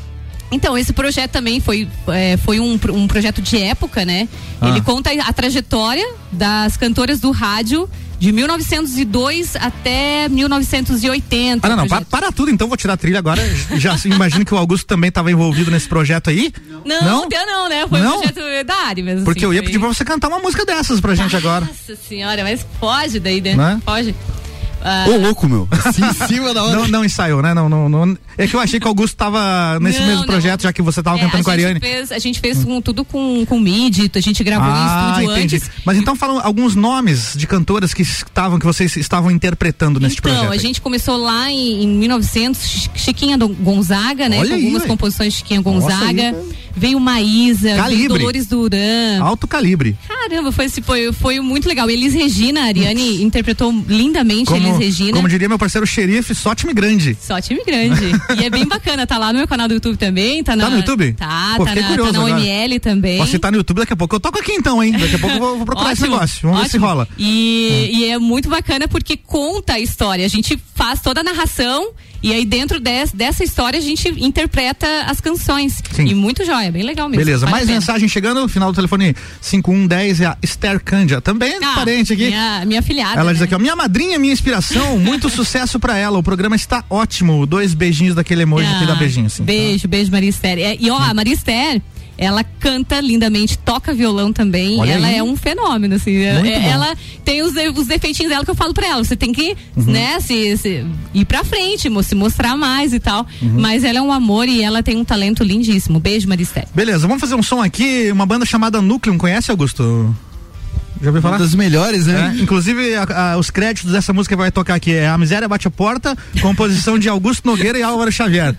então, esse projeto também foi, é, foi um, um projeto de época, né? Ah. Ele conta a trajetória das cantoras do rádio de 1902 até 1980. Ah, não, não, para, para tudo, então vou tirar a trilha agora. Já assim, imagino que o Augusto também estava envolvido nesse projeto aí. Não, Não? não, não, né? Foi Não? um projeto da área mesmo. Porque assim, eu ia foi- pedir pra você cantar uma música dessas pra gente agora. Nossa senhora, mas foge daí, né? Né? Foge. Ah, Ô, louco, meu. Assim, em cima da hora. Não, não ensaiou, né? Não, não, não- É que eu achei que o Augusto tava nesse Não, mesmo não. projeto, já que você tava é, cantando com a Ariane. Fez, a gente fez com- tudo com, com MIDI, a gente gravou ah, em estúdio entendi. antes. Mas então falam alguns nomes de cantoras que estavam, que vocês estavam interpretando nesse Então, projeto. a aí. gente começou lá em, em 1900, Chi- Chiquinha do- Gonzaga, né? Olha com aí, algumas composições de Chiquinha Gonzaga. aí, veio Maísa, veio Calibre. Dolores Duran. Alto calibre. Caramba, foi, esse- foi, foi muito legal. Elis Regina, a Ariane interpretou lindamente Elis Como, Regina. como diria meu parceiro xerife, só time grande. Só time grande. e é bem bacana, tá lá no meu canal do YouTube também. Tá, na, no YouTube? Tá, Pô, tá, na, tá na agora. OML também. Posso citar no YouTube daqui a pouco. Eu toco aqui então, hein? Daqui a pouco eu vou, vou procurar esse Ótimo, negócio. Vamos ver se ótimo. rola. E, e é muito bacana porque conta a história. A gente faz toda a narração e aí dentro des- dessa história a gente interpreta as canções. Sim. E muito jóia, bem legal mesmo. Beleza, mais mensagem chegando, final do telefone 5110 é a Esther Cândia, também é Ah, parente aqui. Minha, minha filhada. Ela diz né? aqui, ó, minha madrinha, minha inspiração, muito sucesso pra ela. O programa está ótimo. Dois beijinhos daquele emoji Ah, que dá beijinho, assim. Beijo, beijo, Maria Esther. É, e ó, a Maria Esther. Ela canta lindamente, toca violão também. Olha ela aí. é um fenômeno, assim. É- é- ela tem os, os defeitinhos dela que eu falo pra ela. Você tem que, Uhum. né, se, se- ir pra frente, se mostrar mais e tal. Uhum. Mas ela é um amor e ela tem um talento lindíssimo. Beijo, Maria Esther. Beleza, vamos fazer um som aqui, uma banda chamada Núcleo, conhece, Augusto? Já ouviu falar? Uma das melhores, né? É, inclusive, a- a- os créditos dessa música que vai tocar aqui é A Miséria Bate a Porta, composição de Augusto Nogueira e Álvaro Xavier.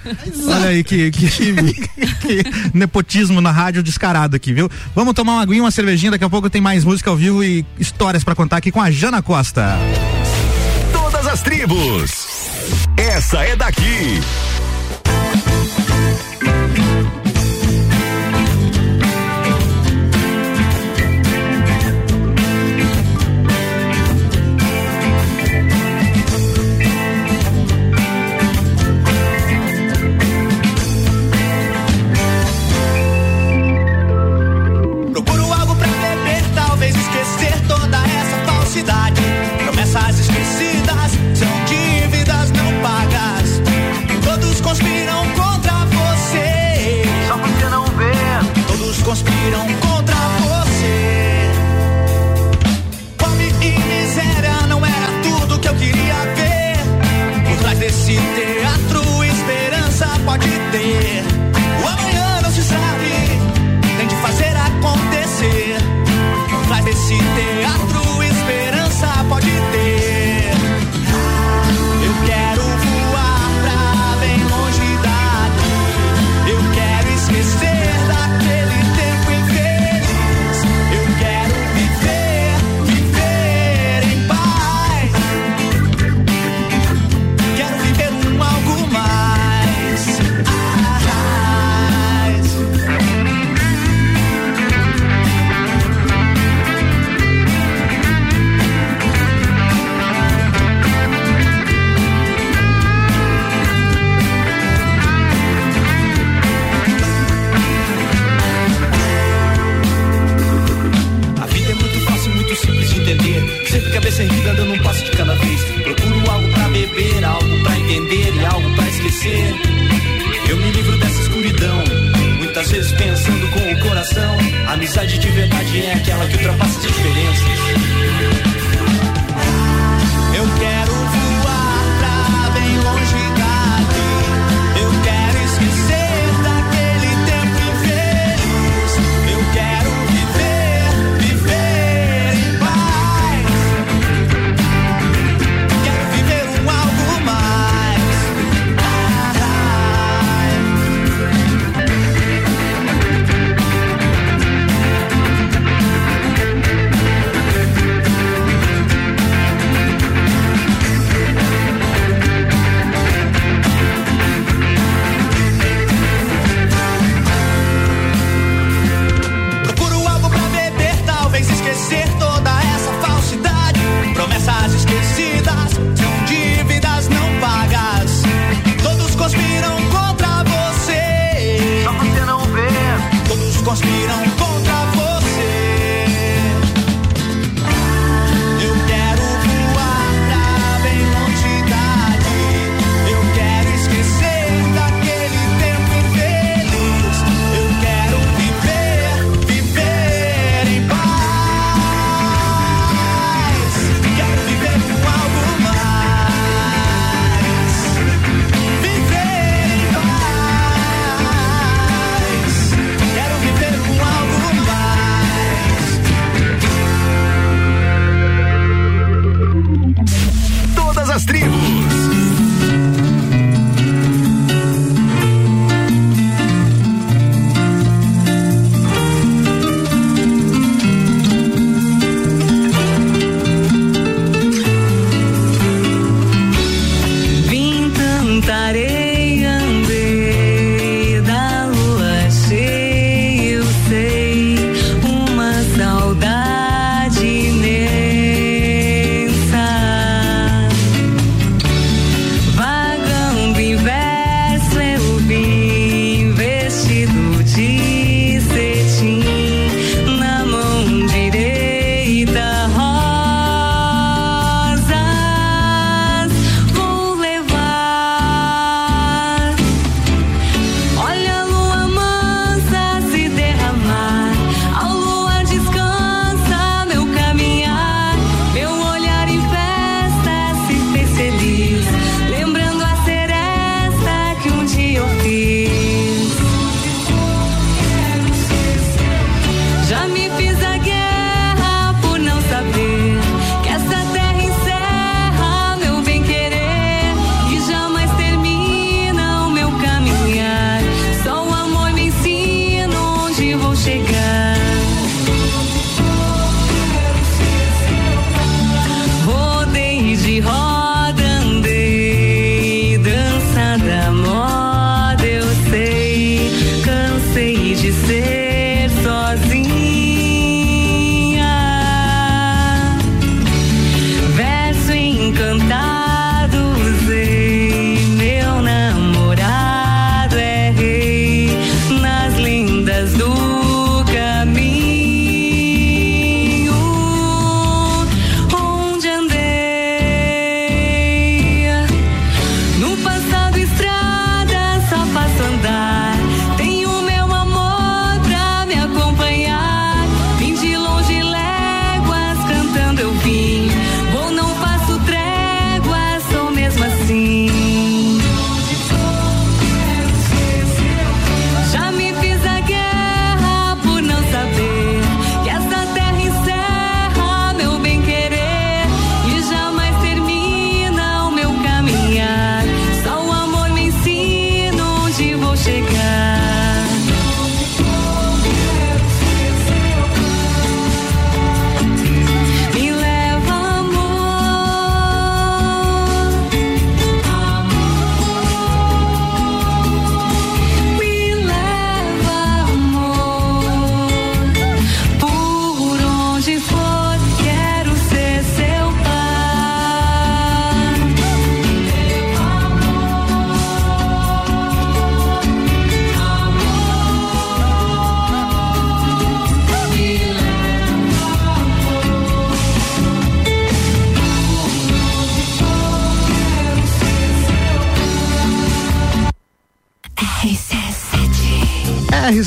Olha aí que, que, que nepotismo na rádio descarado aqui, viu? Vamos tomar uma aguinha, uma cervejinha, daqui a pouco tem mais música ao vivo e histórias pra contar aqui com a Jana Costa. Todas as tribos. Essa é daqui. O amanhã não se sabe, tem de fazer acontecer. Faz desse ter. tropas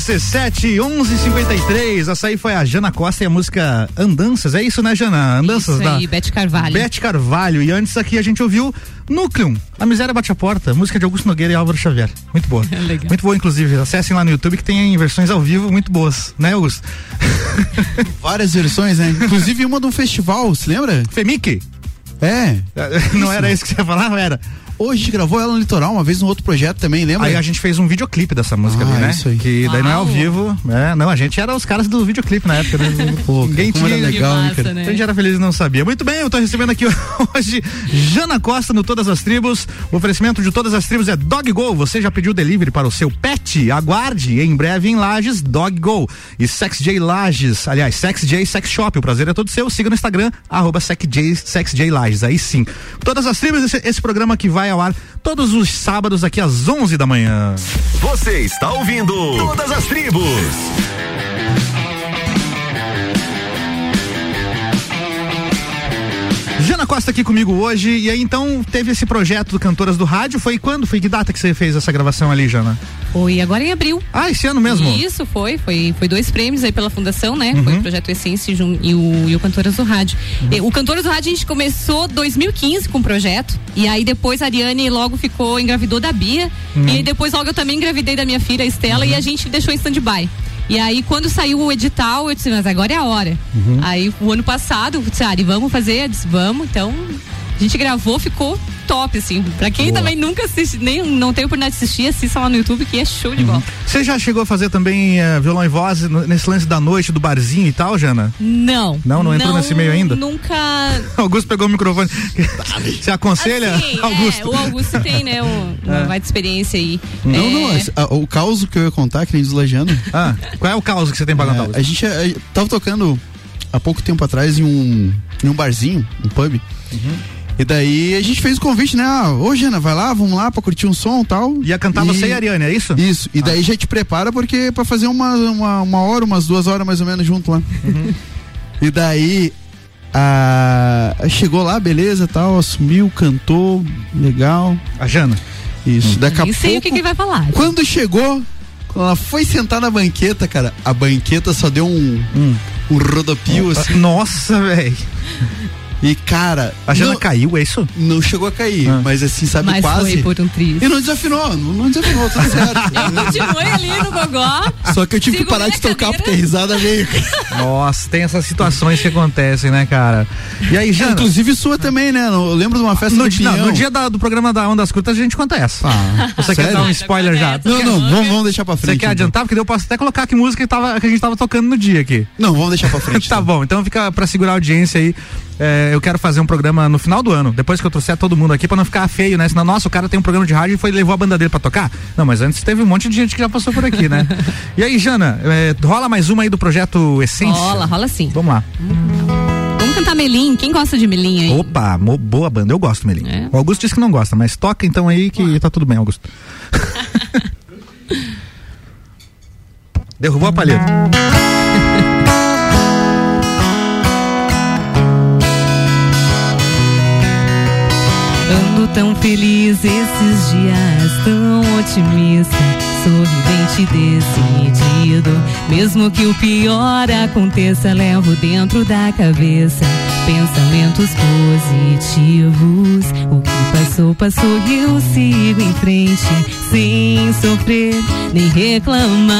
RC7 1153. Essa aí foi a Jana Costa e a música Andanças. É isso, né, Jana? Andanças Isso da aí, Beth Carvalho. Beth Carvalho. E antes aqui a gente ouviu Núcleo, A Miséria Bate a Porta, música de Augusto Nogueira e Álvaro Xavier. Muito boa. Legal. Muito boa, inclusive. Acessem lá no YouTube que tem versões ao vivo muito boas, né, Augusto? Várias versões, né? Inclusive uma de um festival, se lembra? Femic? É. Não era isso que você ia falar? Não era? Hoje a gente gravou ela no litoral, uma vez num outro projeto também, lembra? Aí a gente fez um videoclipe dessa música Ah, ali, né? isso aí. Que daí não é ao Uau. vivo. né? não, a gente era os caras do videoclipe na época. Né? Pô, Ninguém tinha. era legal, massa, né? A gente era feliz e não sabia. Muito bem, eu tô recebendo aqui hoje Jana Costa no Todas as Tribos. O oferecimento de Todas as Tribos é Dog Go. Você já pediu delivery para o seu pet? Aguarde em breve em Lages, Dog Go. E Sex J Lages, aliás, Sex J Sex Shop. O prazer é todo seu. Siga no Instagram, arroba Sex J Lages. Aí sim. Todas as Tribos, esse, esse programa que vai ao ar todos os sábados aqui às 11 da manhã. Você está ouvindo Todas as Tribos. Jana Costa aqui comigo hoje, e aí então teve esse projeto do Cantoras do Rádio, foi quando? Foi que data que você fez essa gravação ali, Jana? Foi agora em abril. Ah, esse ano mesmo? Isso, foi. Foi, foi dois prêmios aí pela fundação, né? Uhum. Foi o Projeto Essência e o, e o Cantoras do Rádio. E O Cantoras do Rádio a gente começou 2015 com o projeto. E aí depois a Ariane logo ficou, engravidou da Bia. Uhum. E depois logo eu também engravidei da minha filha, a Estela, e a gente deixou em stand-by. E aí, quando saiu o edital, eu disse, mas agora é a hora. Uhum. Aí, o ano passado, eu disse, Ari, vamos fazer? Eu disse, vamos. Então, a gente gravou, ficou top, assim. Pra quem Boa. também nunca assiste, nem não tem oportunidade de assistir, assista lá no YouTube, que é show de bola. Você já chegou a fazer também eh, violão e voz nesse lance da noite, do barzinho e tal, Jana? Não. Não, não entrou nesse meio ainda? Nunca. Augusto pegou o microfone. Você aconselha, Assim, Augusto? É, o Augusto tem, né, uma É. baita experiência aí. Não, É, não, esse- a- o caos que eu ia contar, que nem deslajando. Ah, qual é o caos que você tem pra contar? a gente eh, tava tocando há pouco tempo atrás em um, em um barzinho, um pub. E daí a gente fez o convite, né? Ah, ô Jana, vai lá, vamos lá pra curtir um som e tal. Ia cantar você e a Ariane, é isso? Isso. E daí já te prepara porque pra fazer uma, uma, uma hora, umas duas horas mais ou menos junto lá. E daí a, chegou lá, beleza, tal, assumiu, cantou, legal. A Jana. Isso. Daqui a Nem sei o que, que ele vai falar. quando chegou, quando ela foi sentar na banqueta, cara, a banqueta só deu um, um rodopio assim. Nossa, velho. E cara. A Jana não- caiu, é isso? Não chegou a cair, mas assim, sabe, Mas quase. foi por um triz. E não desafinou, não, não desafinou, tudo certo. Eu continuei ali no gogó. Só que eu tive que parar de tocar cadeira. porque a risada veio. Nossa, tem essas situações que acontecem, né, cara? E aí, Jana? Inclusive sua também, né? Eu lembro de uma festa no, do dia- não, no dia da- do programa da Ondas Curtas a gente conta essa. Você quer sério? dar um spoiler já? Não, não, vamos, vamos deixar pra Você frente. quer então. adiantar? Porque daí eu posso até colocar que música que, tava, que a gente tava tocando no dia aqui. Não, vamos deixar pra frente. tá bom, então fica pra segurar a audiência aí. É, eu quero fazer um programa no final do ano, depois que eu trouxer todo mundo aqui, pra não ficar feio, né? Senão, nossa, o cara tem um programa de rádio e foi levou a banda dele pra tocar. Não, mas antes teve um monte de gente que já passou por aqui, né? e aí, Jana, é, rola mais uma aí do projeto Essência? Rola, rola sim. Vamos lá. Vamos cantar Melim. Quem gosta de Melim aí? Opa, boa banda, eu gosto, Melim. É. O Augusto disse que não gosta, mas toca então aí que tá tudo bem, Augusto. Derrubou a palheta. Ando tão feliz esses dias, tão otimista, sorridente decidido. Mesmo que o pior aconteça, levo dentro da cabeça pensamentos positivos. O que passou, passou e eu sigo em frente, sem sofrer nem reclamar.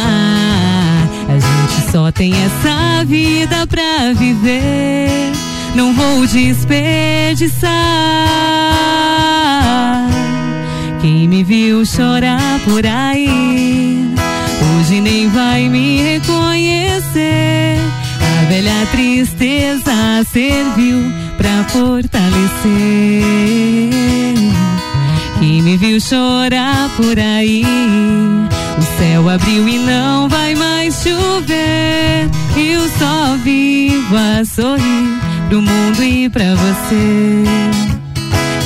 A gente só tem essa vida pra viver. Não vou desperdiçar. Quem me viu chorar por aí, hoje nem vai me reconhecer. A velha tristeza serviu pra fortalecer. Quem me viu chorar por aí, o céu abriu e não vai mais chover. Eu só vivo a sorrir pro mundo e pra você.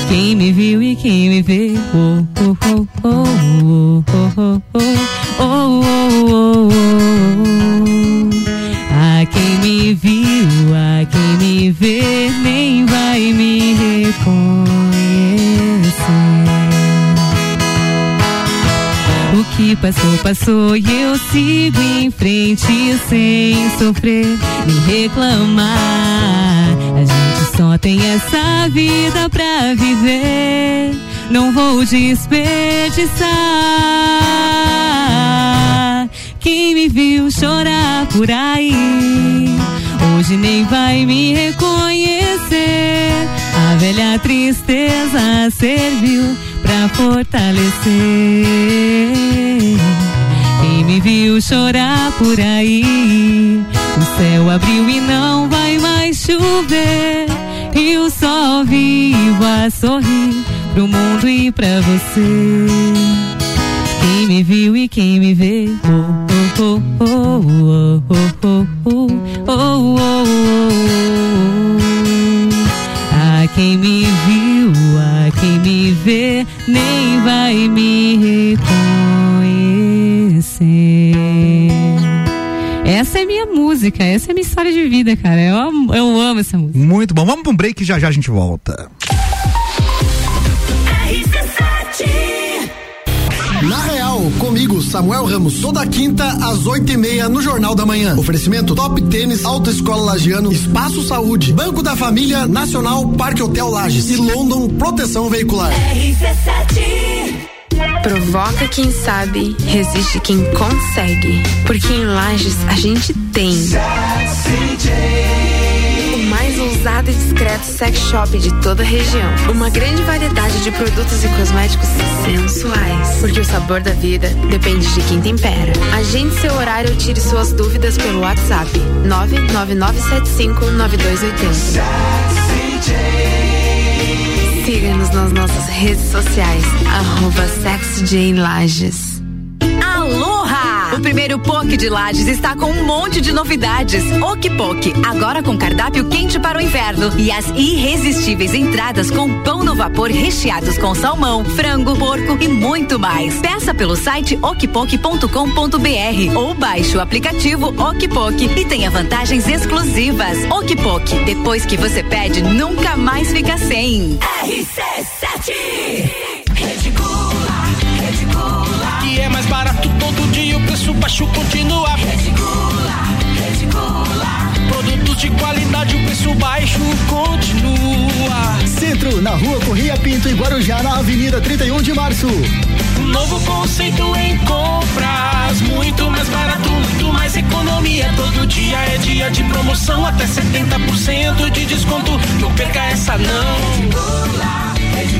Quem me viu e quem me vê, oh, oh, oh, oh, oh, oh, oh, oh, oh, oh. A quem me viu, a quem me vê, nem vai me reconhecer. Que passou, passou e eu sigo em frente sem sofrer nem reclamar. A gente só tem essa vida pra viver, não vou desperdiçar. Quem me viu chorar por aí, hoje nem vai me reconhecer. A velha tristeza serviu pra fortalecer. Quem me viu chorar por aí, o céu abriu e não vai mais chover. E o sol vivo a sorrir pro mundo e pra você. Quem me viu e quem me vê, oh, oh, oh, oh, oh, oh, oh, oh, oh, oh, oh. Quem me viu, a quem me vê, nem vai me reconhecer. Essa é minha música, essa é minha história de vida, cara. Eu amo, eu amo essa música. Muito bom. Vamos pra um break já já a gente volta. Na Comigo, Samuel Ramos, toda quinta às oito e meia no Jornal da Manhã. Oferecimento Top Tênis, Autoescola Lagiano, Espaço Saúde, Banco da Família, Nacional, Parque Hotel Lages e London Proteção Veicular. Provoca quem sabe, resiste quem consegue. Porque em Lages a gente tem. Ousado e discreto sex shop de toda a região. Uma grande variedade de produtos e cosméticos sensuais. Porque o sabor da vida depende de quem tempera. Agende seu horário ou tire suas dúvidas pelo WhatsApp 999759280. Siga-nos nas nossas redes sociais, arroba SexyJaneLages. Aloha! O primeiro POC de Lages está com um monte de novidades. Okpok, agora com cardápio quente para o inverno e as irresistíveis entradas com pão no vapor recheados com salmão, frango, porco e muito mais. Peça pelo site okpok.com.br ou baixe o aplicativo Okpok e tenha vantagens exclusivas. Okpok, depois que você pede, nunca mais fica sem. RC7 Rede Gula, Rede Gula. E é mais barato baixo continua. Rede Gula. Produtos de qualidade, o preço baixo continua. Centro, na rua Corria Pinto e Guarujá, na Avenida 31 de Março. Um novo conceito em compras, muito mais barato, muito mais economia. Todo dia é dia de promoção, até 70% de desconto. Não perca essa não. Aqui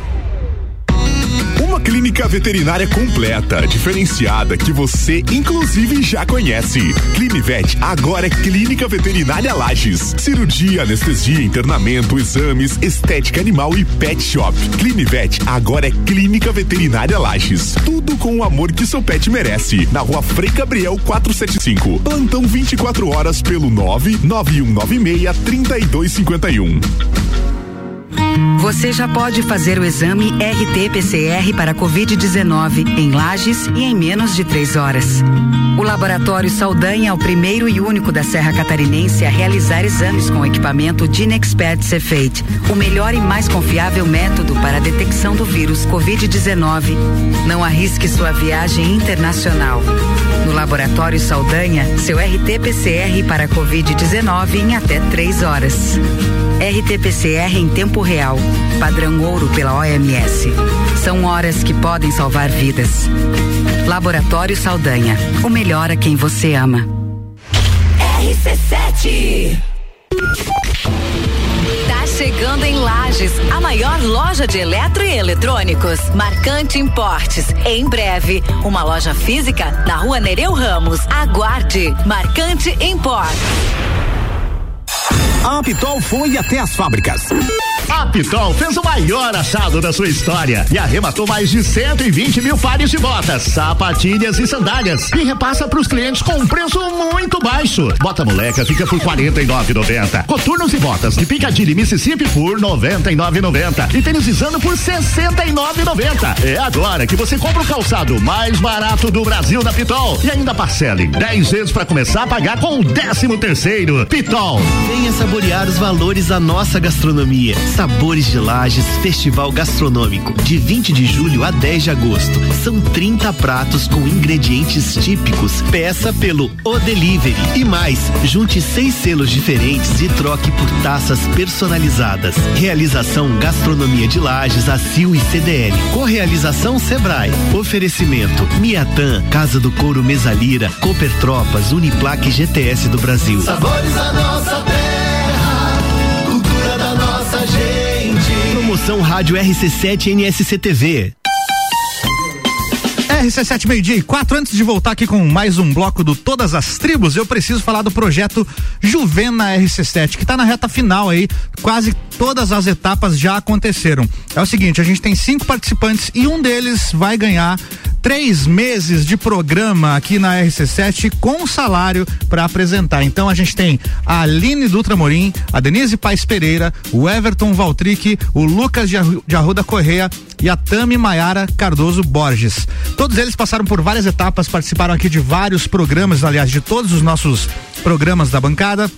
Clínica veterinária completa, diferenciada, que você inclusive já conhece. Clinivet agora é Clínica Veterinária Lages. Cirurgia, anestesia, internamento, exames, estética animal e pet shop. Clinivet agora é Clínica Veterinária Lages. Tudo com o amor que seu pet merece. Na rua Frei Gabriel 475. Plantão 24 horas pelo 99196 3251. Você já pode fazer o exame RT-PCR para Covid-19 em Lages e em menos de três horas. O Laboratório Saldanha é o primeiro e único da Serra Catarinense a realizar exames com equipamento Dinexpert Cefate, o melhor e mais confiável método para a detecção do vírus Covid-19. Não arrisque sua viagem internacional. No Laboratório Saldanha, seu RT-PCR para Covid-19 em até três horas. RT-PCR em tempo real, padrão ouro pela OMS. São horas que podem salvar vidas. Laboratório Saldanha, o melhor a quem você ama. RC7 Tá chegando em Lages, a maior loja de eletro e eletrônicos, Marcante Importes. Em breve, uma loja física na rua Nereu Ramos. Aguarde, Marcante Import. A Pitol foi até as fábricas. A Pitol fez o maior achado da sua história e arrematou mais de 120 mil pares de botas, sapatilhas e sandálias e repassa para os clientes com um preço muito baixo. Bota moleca fica por 49,90. Coturnos e botas de Piccadilly Mississippi por 99,90 e tênis Visano por 69,90. É agora que você compra o calçado mais barato do Brasil da Pitol e ainda parcela em 10 vezes para começar a pagar com o 13 terceiro. Pitol. Venha saborear os valores da nossa gastronomia. Sabores de Lages Festival Gastronômico, de 20 de julho a 10 de agosto. São 30 pratos com ingredientes típicos. Peça pelo O Delivery. E mais, junte seis selos diferentes e troque por taças personalizadas. Realização Gastronomia de Lages, ACIL e CDL. Correalização Sebrae. Oferecimento Miatan, Casa do Couro Mesalira, Cooper Tropas, Uniplaque GTS do Brasil. Sabores da nossa terra, Promoção Rádio RC7 NSC TV. RC7 meio-dia e quatro. Antes de voltar aqui com mais um bloco do Todas as Tribos, eu preciso falar do projeto Juvena RC7, que está na reta final aí. Quase todas as etapas já aconteceram. É o seguinte: a gente tem cinco participantes e um deles vai ganhar três meses de programa aqui na RC7 com salário para apresentar. Então a gente tem a Aline Dutra Morim, a Denise Paz Pereira, o Everton Valtric, o Lucas de Arruda Correia e a Tami Maiara Cardoso Borges. Todos eles passaram por várias etapas, participaram aqui de vários programas, aliás, de todos os nossos programas da bancada.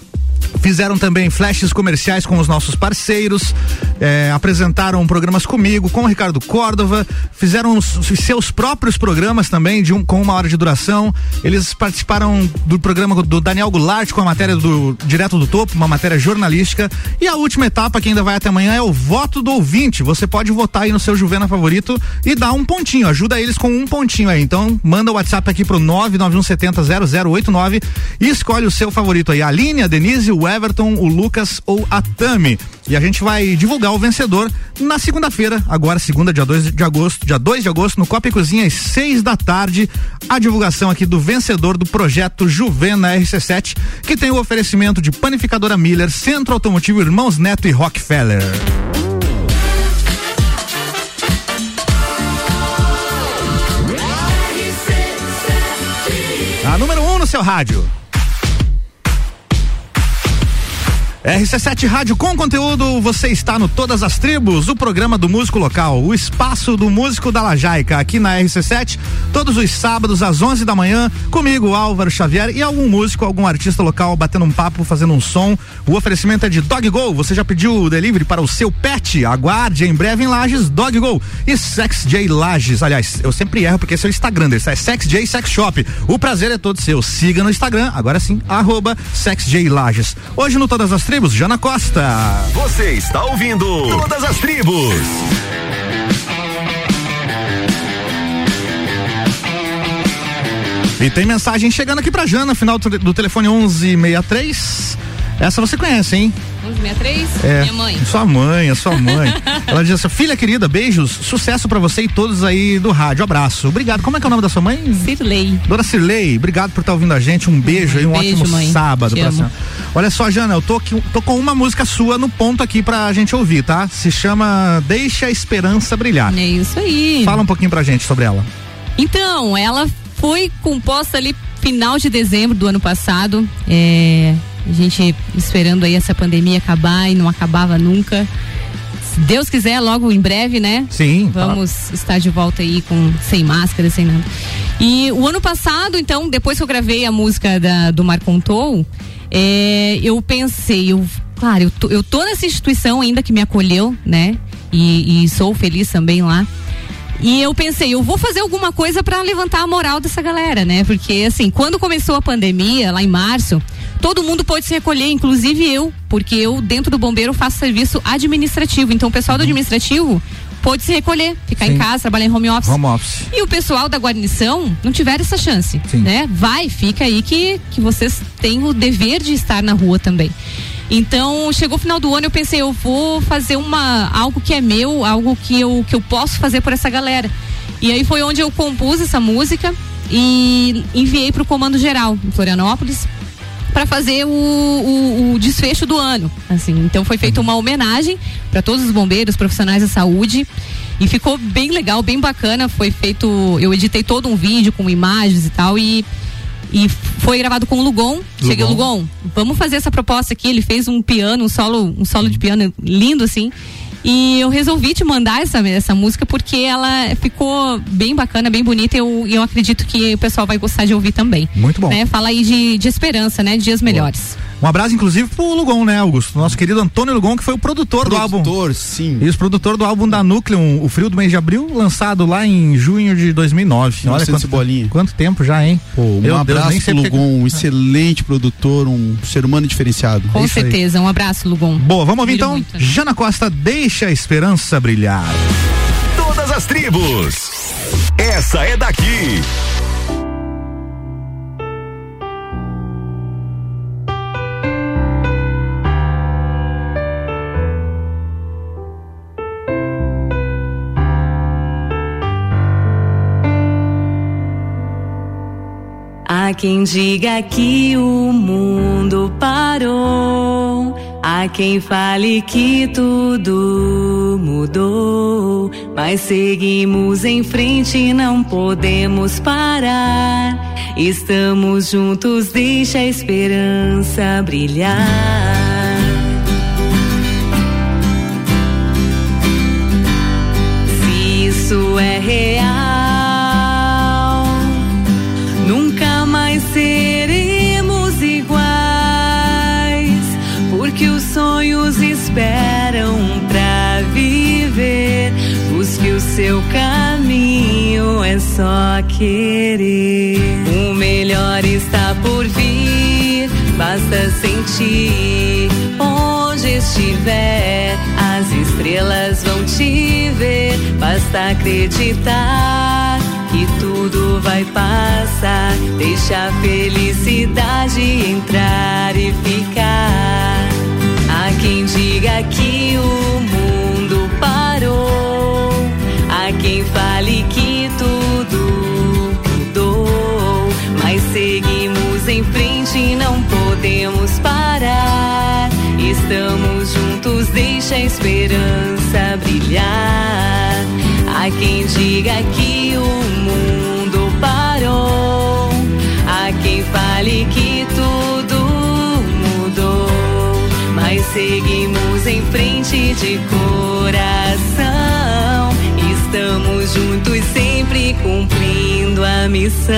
Fizeram também flashes comerciais com os nossos parceiros, eh, apresentaram programas comigo, com o Ricardo Córdova, fizeram os seus próprios programas também, de um, com uma hora de duração. Eles participaram do programa do Daniel Goulart com a matéria do Direto do Topo, uma matéria jornalística. E a última etapa, que ainda vai até amanhã, é o voto do ouvinte. Você pode votar aí no seu Juvena favorito e dar um pontinho, ajuda eles com um pontinho aí. Então, manda o WhatsApp aqui pro 991700089 e escolhe o seu favorito aí. A Aline, a Denise, o Everton, o Lucas ou a Tami. E a gente vai divulgar o vencedor na segunda-feira, agora, segunda, dia 2 de agosto, dia 2 de agosto, no Copa e Cozinha, às 6 da tarde. A divulgação aqui do vencedor do projeto Juvena RC7, que tem o oferecimento de Panificadora Miller, Centro Automotivo Irmãos Neto e Rockefeller. A número 1 um no seu rádio. RC7 Rádio com conteúdo, você está no Todas as Tribos, o programa do músico local, o espaço do músico da Lajaica, aqui na RC7, todos os sábados às 11 da manhã, comigo, Álvaro Xavier e algum músico, algum artista local batendo um papo, fazendo um som. O oferecimento é de Dog Go. Você já pediu o delivery para o seu pet? Aguarde em breve em Lages, Dog Go e Sex J Lages. Aliás, eu sempre erro porque esse é o Instagram deles, é Sex J Sex Shop. O prazer é todo seu. Siga no Instagram, agora sim, arroba Sex J Lages. Hoje no Todas as Tribos, Jana Costa. Você está ouvindo Todas as Tribos. E tem mensagem chegando aqui pra Jana, final do do telefone 1163. Essa você conhece, hein? 1163? É, Minha mãe. Sua mãe, a sua mãe. Ela diz assim: filha querida, beijos, sucesso pra você e todos aí do rádio. Abraço. Obrigado. Como é que é o nome da sua mãe? Cirlei. Dona Cirlei, obrigado por estar ouvindo a gente. Um beijo aí, um Beijo, ótimo mãe. sábado Te pra senhora. Olha só, Jana, eu tô, aqui, tô com uma música sua no ponto aqui pra gente ouvir, tá? Se chama Deixa a Esperança Brilhar. É isso aí. Fala um pouquinho pra gente sobre ela. Então, ela foi composta ali final de dezembro do ano passado. É, a gente esperando aí essa pandemia acabar e não acabava nunca. Se Deus quiser, logo em breve, né? Sim. tá. Vamos estar de volta aí com sem máscara, sem nada. E o ano passado, então, depois que eu gravei a música da, do Mar Contou, é, eu pensei, eu, claro, eu tô, eu tô nessa instituição ainda que me acolheu, né? E, e sou feliz também lá. E eu pensei, eu vou fazer alguma coisa para levantar a moral dessa galera, né? Porque assim, quando começou a pandemia, lá em março, todo mundo pôde se recolher, inclusive eu, porque eu dentro do bombeiro faço serviço administrativo. Então o pessoal do administrativo pôde se recolher, ficar Sim. em casa, trabalhar em home office. Home office. E o pessoal da guarnição não tiveram essa chance, né? Vai, fica aí que, que vocês têm o dever de estar na rua também. Então, chegou o final do ano, eu pensei, eu vou fazer uma algo que é meu, algo que eu, que eu posso fazer por essa galera. E aí foi onde eu compus essa música e enviei para o Comando Geral em Florianópolis para fazer o, o, o, desfecho do ano. Assim, então foi feita uma homenagem para todos os bombeiros, profissionais da saúde. E ficou bem legal, bem bacana. Foi feito. Eu editei todo um vídeo com imagens e tal. E e foi gravado com o Lugon. Lugon. Cheguei, Lugon, vamos fazer essa proposta aqui. Ele fez um piano, um solo, um solo de piano lindo assim. E eu resolvi te mandar essa, essa música porque ela ficou bem bacana, bem bonita e eu, eu acredito que o pessoal vai gostar de ouvir também. Muito bom. Né? Fala aí de, de esperança, né? De dias melhores. Um abraço, inclusive, pro Lugon, né, Augusto? Nosso querido Antônio Lugon, que foi o produtor, produtor do álbum. Produtor, sim. Isso, produtor do álbum da Núcleo, O Frio do Mês de Abril, lançado lá em junho de 2009. Olha quanto, bolinha. quanto tempo já, hein? Pô, um Meu abraço Deus, pro Lugon, que... um excelente produtor, um ser humano diferenciado. Com é certeza, um abraço, Lugon. Boa, vamos ouvir então. Muito? Jana Costa, deixa a esperança brilhar. Todas as tribos. Essa é daqui. Há quem diga que o mundo parou, há quem fale que tudo mudou, mas seguimos em frente e não podemos parar. Estamos juntos, deixa a esperança brilhar. Se isso é real só querer. O melhor está por vir, basta sentir. Onde estiver, as estrelas vão te ver. Basta acreditar que tudo vai passar. Deixa a felicidade entrar e ficar quem diga que o mundo parou, há quem fale deixa a esperança brilhar. Há quem diga que o mundo parou, há quem fale que tudo seguimos em frente de coração. Estamos juntos sempre cumprindo a missão.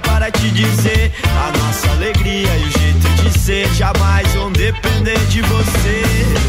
para te dizer a nossa alegria e o jeito de ser. Jamais vão depender de você.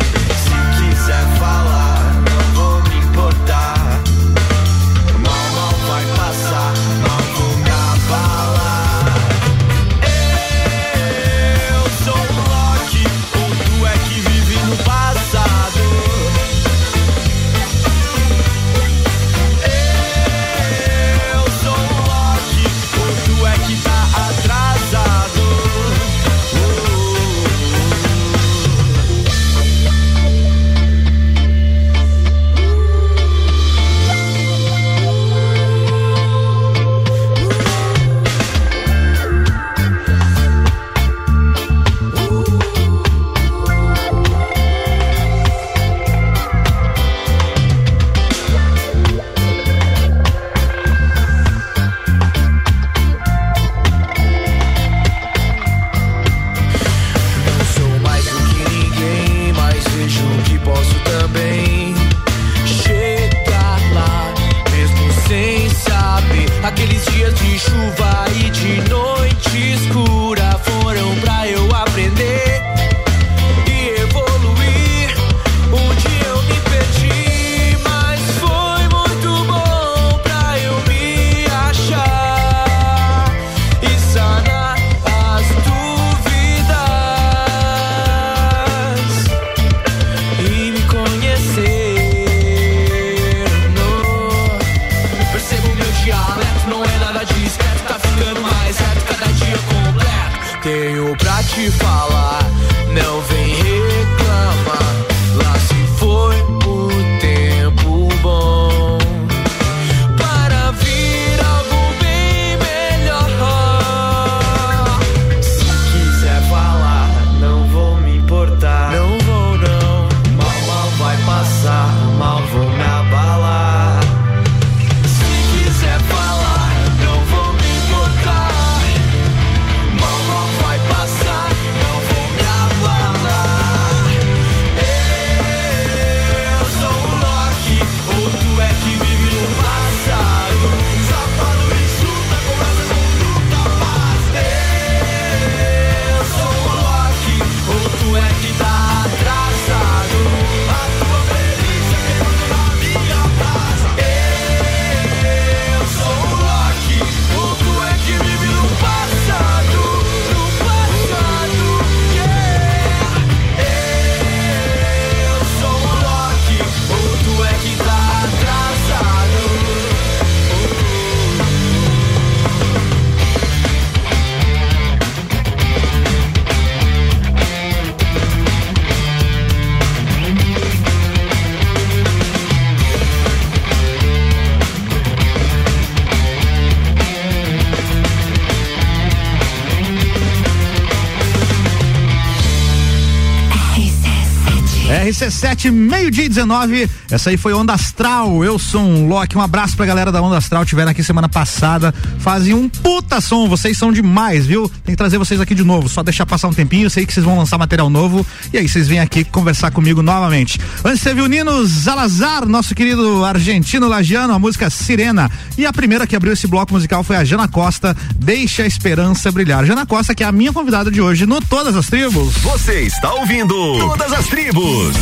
RC7, meio-dia e 19. Essa aí foi Onda Astral. Eu sou um Loki. Um abraço pra galera da Onda Astral. Tiveram aqui semana passada. Fazem um puta som. Vocês são demais, viu? Tem que trazer vocês aqui de novo. Só deixar passar um tempinho. Sei que vocês vão lançar material novo. E aí vocês vêm aqui conversar comigo novamente. Antes teve o Nino Zalazar, nosso querido argentino lagiano, a música Sirena. E a primeira que abriu esse bloco musical foi a Jana Costa. Deixa a esperança brilhar. Jana Costa, que é a minha convidada de hoje no Todas as Tribos. Você está ouvindo Todas as Tribos.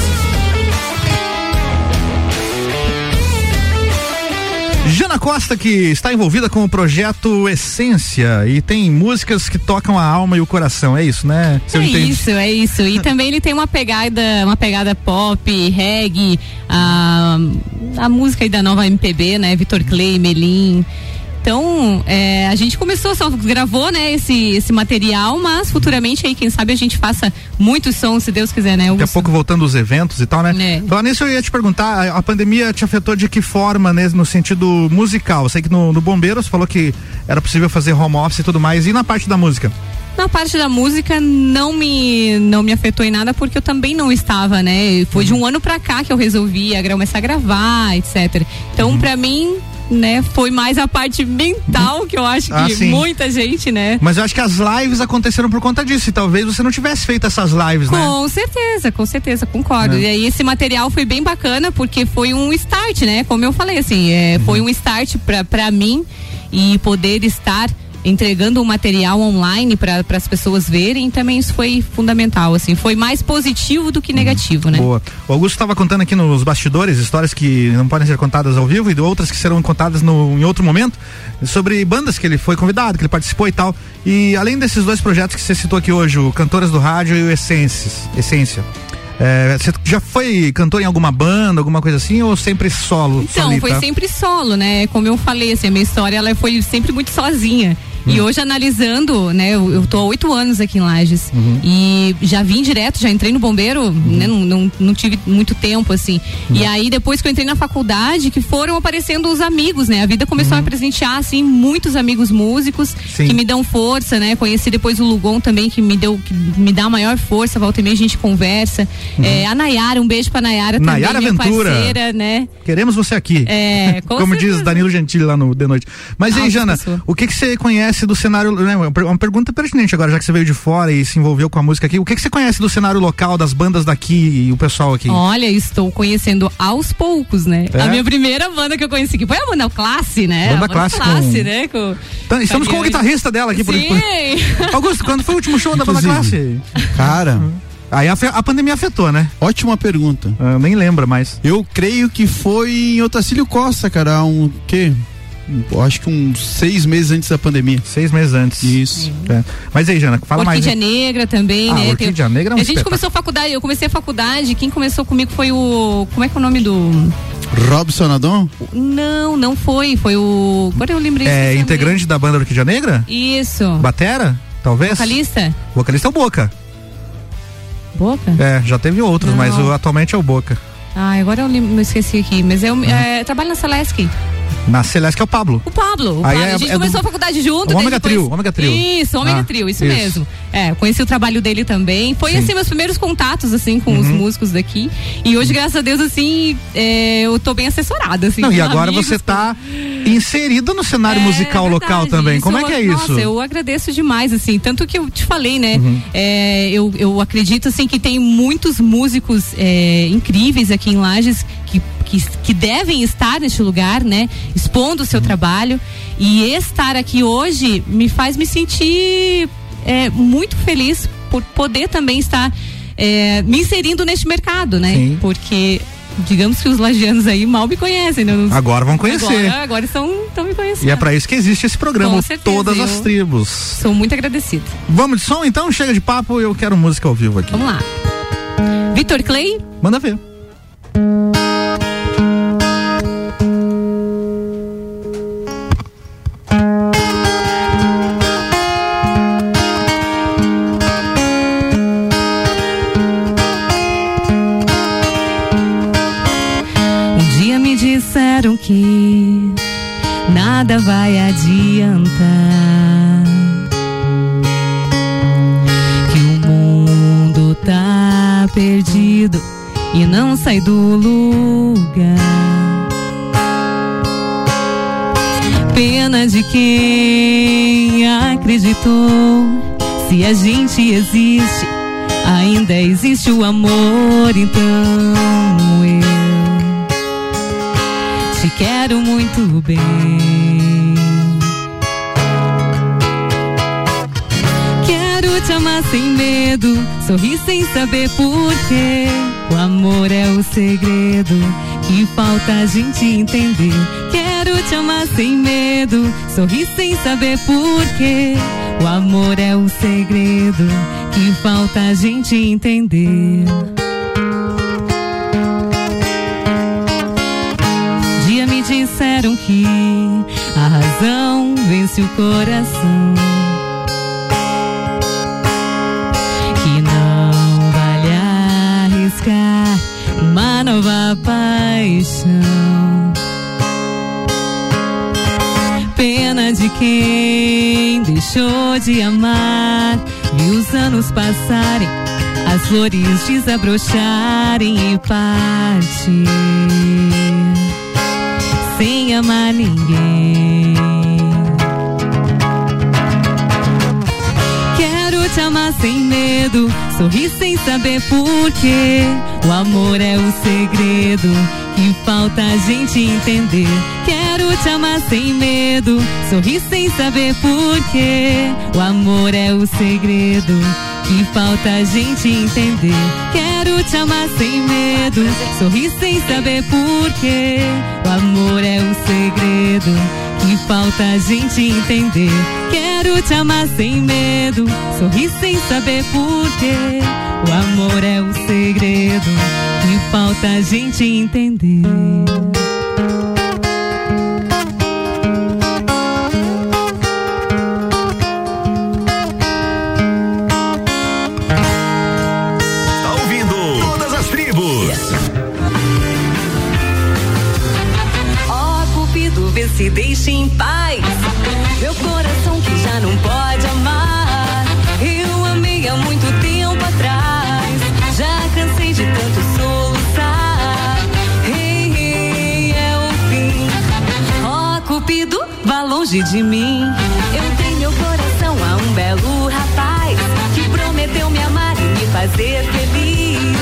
Jana Costa, que está envolvida com o projeto Essência e tem músicas que tocam a alma e o coração, é isso, né? Você é entende? isso, é isso. E também ele tem uma pegada, uma pegada pop, reggae, a, a música aí da nova MPB, né? Vitor Clay, Melim. Então, é, a gente começou, só gravou, né, esse, esse material, mas futuramente aí, quem sabe a gente faça muitos sons, se Deus quiser, né? Daqui a pouco voltando os eventos e tal, né? É. Então, nisso eu ia te perguntar, a, a pandemia te afetou de que forma, né, no sentido musical? Eu sei que no, no Bombeiro você falou que era possível fazer home office e tudo mais, e na parte da música? Na parte da música não me não me afetou em nada porque eu também não estava, né? Foi de um ano pra cá que eu resolvi começar a gravar, etc. Então, uhum. para mim, né? Foi mais a parte mental que eu acho ah, que sim. muita gente, né? Mas eu acho que as lives aconteceram por conta disso. E talvez você não tivesse feito essas lives, com né? Com certeza, com certeza, concordo. É. E aí esse material foi bem bacana porque foi um start, né? Como eu falei, assim, é, uhum. foi um start pra, pra mim e poder estar entregando um material online para as pessoas verem, também isso foi fundamental, assim, foi mais positivo do que negativo, né? Boa. O Augusto estava contando aqui nos bastidores histórias que não podem ser contadas ao vivo e outras que serão contadas no, em outro momento sobre bandas que ele foi convidado, que ele participou e tal. E além desses dois projetos que você citou aqui hoje, o Cantoras do Rádio e o Essências, Essência. É, você já foi cantor em alguma banda, alguma coisa assim, ou sempre solo? Então, solita? foi sempre solo, né? Como eu falei, assim, a minha história ela foi sempre muito sozinha. E hoje analisando, né, eu, eu tô há oito anos aqui em Lages uhum. e já vim direto, já entrei no bombeiro, uhum. né, não, não, não, tive muito tempo assim. Uhum. E aí depois que eu entrei na faculdade, que foram aparecendo os amigos, né? A vida começou a me presentear assim muitos amigos músicos Sim. que me dão força, né? Conheci depois o Lugon também que me deu que me dá maior força, volta e meia a gente conversa. É, a Nayara, um beijo pra Nayara, Nayara também, Ventura. parceira, né? Queremos você aqui. É, com como diz Danilo Gentili lá no De Noite. Mas aí, Jana, pessoa. o que que você conhece conhece do cenário, né, uma pergunta pertinente agora, já que você veio de fora e se envolveu com a música aqui, o que, que você conhece do cenário local, das bandas daqui e o pessoal aqui? Olha, estou conhecendo aos poucos, né? É? A minha primeira banda que eu conheci que foi a banda Classe, né? Banda, banda Classe, classe com... né? Com... Então, estamos com o guitarrista dela aqui. Sim. Por... Augusto, quando foi o último show da Banda Classe? Cara... Aí a, a, pandemia afetou, né? Ótima pergunta. Eu nem lembra mais. Eu creio que foi em Otacílio Costa, cara, um quê? Acho que uns seis meses antes da pandemia. Seis meses antes. Isso. É. Mas aí, Jana, fala Orquídea mais. Orquídea Negra também, ah, né? Orquídea Tem... Negra é um A gente começou a faculdade, eu comecei a faculdade, quem começou comigo foi o. Como é que é o nome do. Robson Adon? Não, não foi. Foi o. Agora eu lembrei. É integrante da banda Orquídea Negra? Isso. Batera? Talvez? Vocalista? Vocalista é o Boca. Boca? É, já teve outros, não. mas o, atualmente é o Boca. Ah, agora eu me esqueci aqui, mas eu uhum. é, trabalho na Celesc. Na Celeste, que é o Pablo. O Pablo. O Aí Pablo. É, a gente é começou do... a faculdade junto. O Ômega depois... Trio, Ômega Trio. Isso, Ômega ah, Trio, isso, isso, mesmo. É, conheci o trabalho dele também. Foi, Sim. assim, meus primeiros contatos, assim, com uhum. os músicos daqui. E hoje, graças a Deus, assim, é, eu tô bem assessorada, assim. Não, e agora amigos, você tá com... inserido no cenário é, musical verdade, local também. Como é que é isso? Nossa, eu agradeço demais, assim. Tanto que eu te falei, né? Uhum. É, eu, eu acredito, assim, que tem muitos músicos é, incríveis aqui em Lages que que, que devem estar neste lugar, né? Expondo o seu trabalho. E estar aqui hoje me faz me sentir é, muito feliz por poder também estar é, me inserindo neste mercado, né? Sim. Porque digamos que os lagianos aí mal me conhecem. Né? Agora vão conhecer. Agora, agora estão, estão me conhecendo. E é para isso que existe esse programa, Todas as Tribos. Sou muito agradecida. Vamos de som então? Chega de papo, eu quero música ao vivo aqui. Vamos lá. Vitor Clay? Manda ver. Nada vai adiantar. Que o mundo tá perdido e não sai do lugar. Pena de quem acreditou. Se a gente existe, ainda existe o amor, então te quero muito bem. Quero te amar sem medo, sorrir sem saber porquê. O amor é o segredo que falta a gente entender. Quero te amar sem medo, sorrir sem saber porquê. O amor é o segredo que falta a gente entender. Disseram que a razão vence o coração. Que não vale arriscar uma nova paixão. Pena de quem deixou de amar e os anos passarem, as flores desabrocharem e partir sem amar ninguém. Quero te amar sem medo, sorrir sem saber porquê. O amor é o segredo que falta a gente entender. Quero te amar sem medo, sorrir sem saber porquê. O amor é o segredo que falta a gente entender. Quero te amar sem medo, sorrir sem saber porquê. O amor é o segredo que falta a gente entender. Quero te amar sem medo, sorrir sem saber porquê. O amor é o segredo que falta a gente entender. Longe de mim. Eu dei meu coração a um belo rapaz que prometeu me amar e me fazer feliz.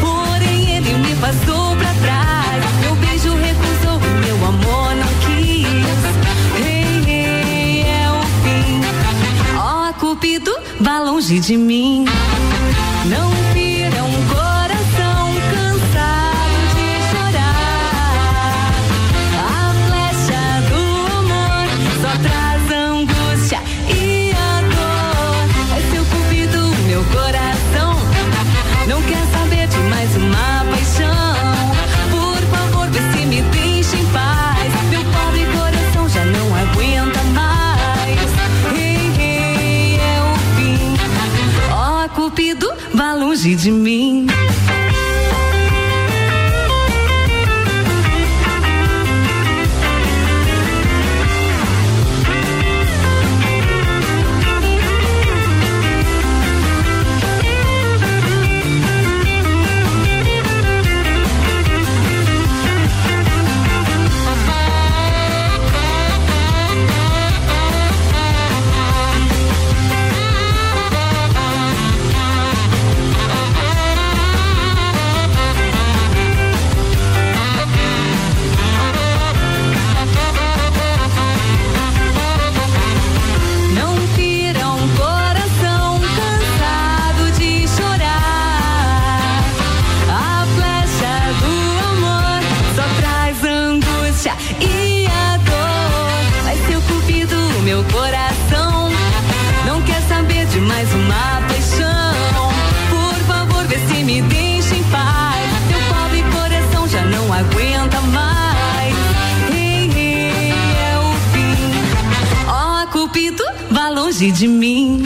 Porém, ele me passou pra trás. Meu beijo recusou meu amor não quis. Ei, ei, é o fim. Ó, Cupido, vá longe de mim. Não longe de mim.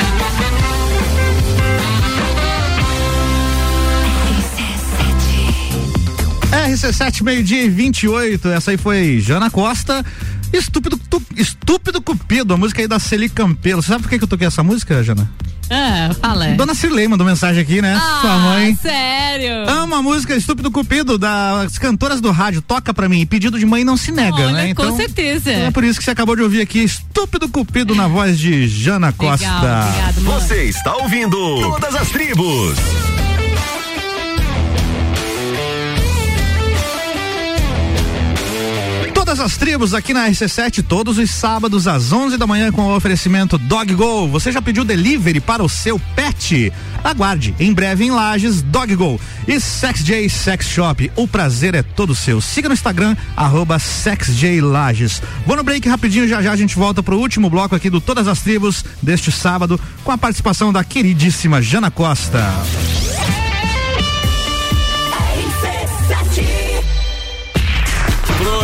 RC7, meio-dia e 28. Essa aí foi Jana Costa. Estúpido, tu, estúpido Cupido, a música aí da Celi Campelo. Você sabe por que, que eu toquei essa música, Jana? Ah, fala. Dona Cirlei mandou mensagem aqui, né? Ah, Sua mãe. sério? Ama a música Estúpido Cupido das cantoras do rádio. Toca pra mim. Pedido de mãe não se nega, Olha, né? com certeza. É por isso que você acabou de ouvir aqui Estúpido Cupido na voz de Jana Costa. obrigado, mãe. Você está ouvindo Todas as Tribos. Todas as tribos aqui na RC7, todos os sábados às 11 da manhã com o oferecimento Dog Go. Você já pediu delivery para o seu pet? Aguarde, em breve em Lages, Dog Go. E Sex J Sex Shop, o prazer é todo seu. Siga no Instagram, arroba SexJLages. Vou no break rapidinho, já já a gente volta pro último bloco aqui do Todas as Tribos deste sábado, com a participação da queridíssima Jana Costa.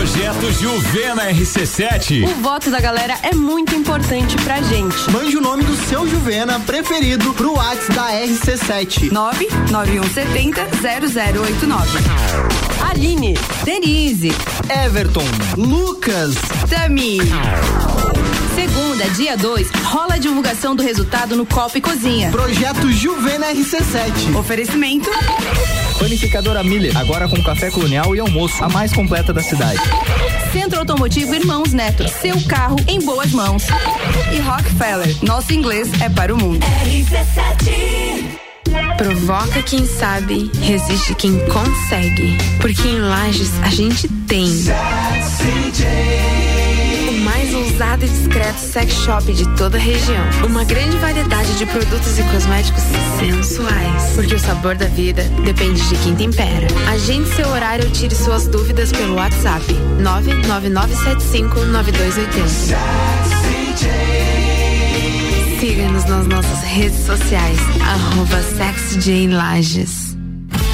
Projeto Juvena RC7. O voto da galera é muito importante pra gente. Mande o nome do seu Juvena preferido pro WhatsApp da RC7. 99170 0089. Aline, Denise, Everton, Lucas, Tami. Segunda, dia 2, rola a divulgação do resultado no Copa e Cozinha. Projeto Juvena RC7. Oferecimento. Panificadora Miller, agora com café colonial e almoço, a mais completa da cidade. Centro Automotivo Irmãos Neto, seu carro em boas mãos. E Rockefeller, nosso inglês é para o mundo. Provoca quem sabe, resiste quem consegue. Porque em Lages a gente tem. O mais ousado e discreto sex shop de toda a região. Uma grande variedade de produtos e cosméticos sensuais. Porque o sabor da vida depende de quem tempera. Agende seu horário ou tire suas dúvidas pelo WhatsApp 999759280. Siga-nos nas nossas redes sociais, arroba SexJLages.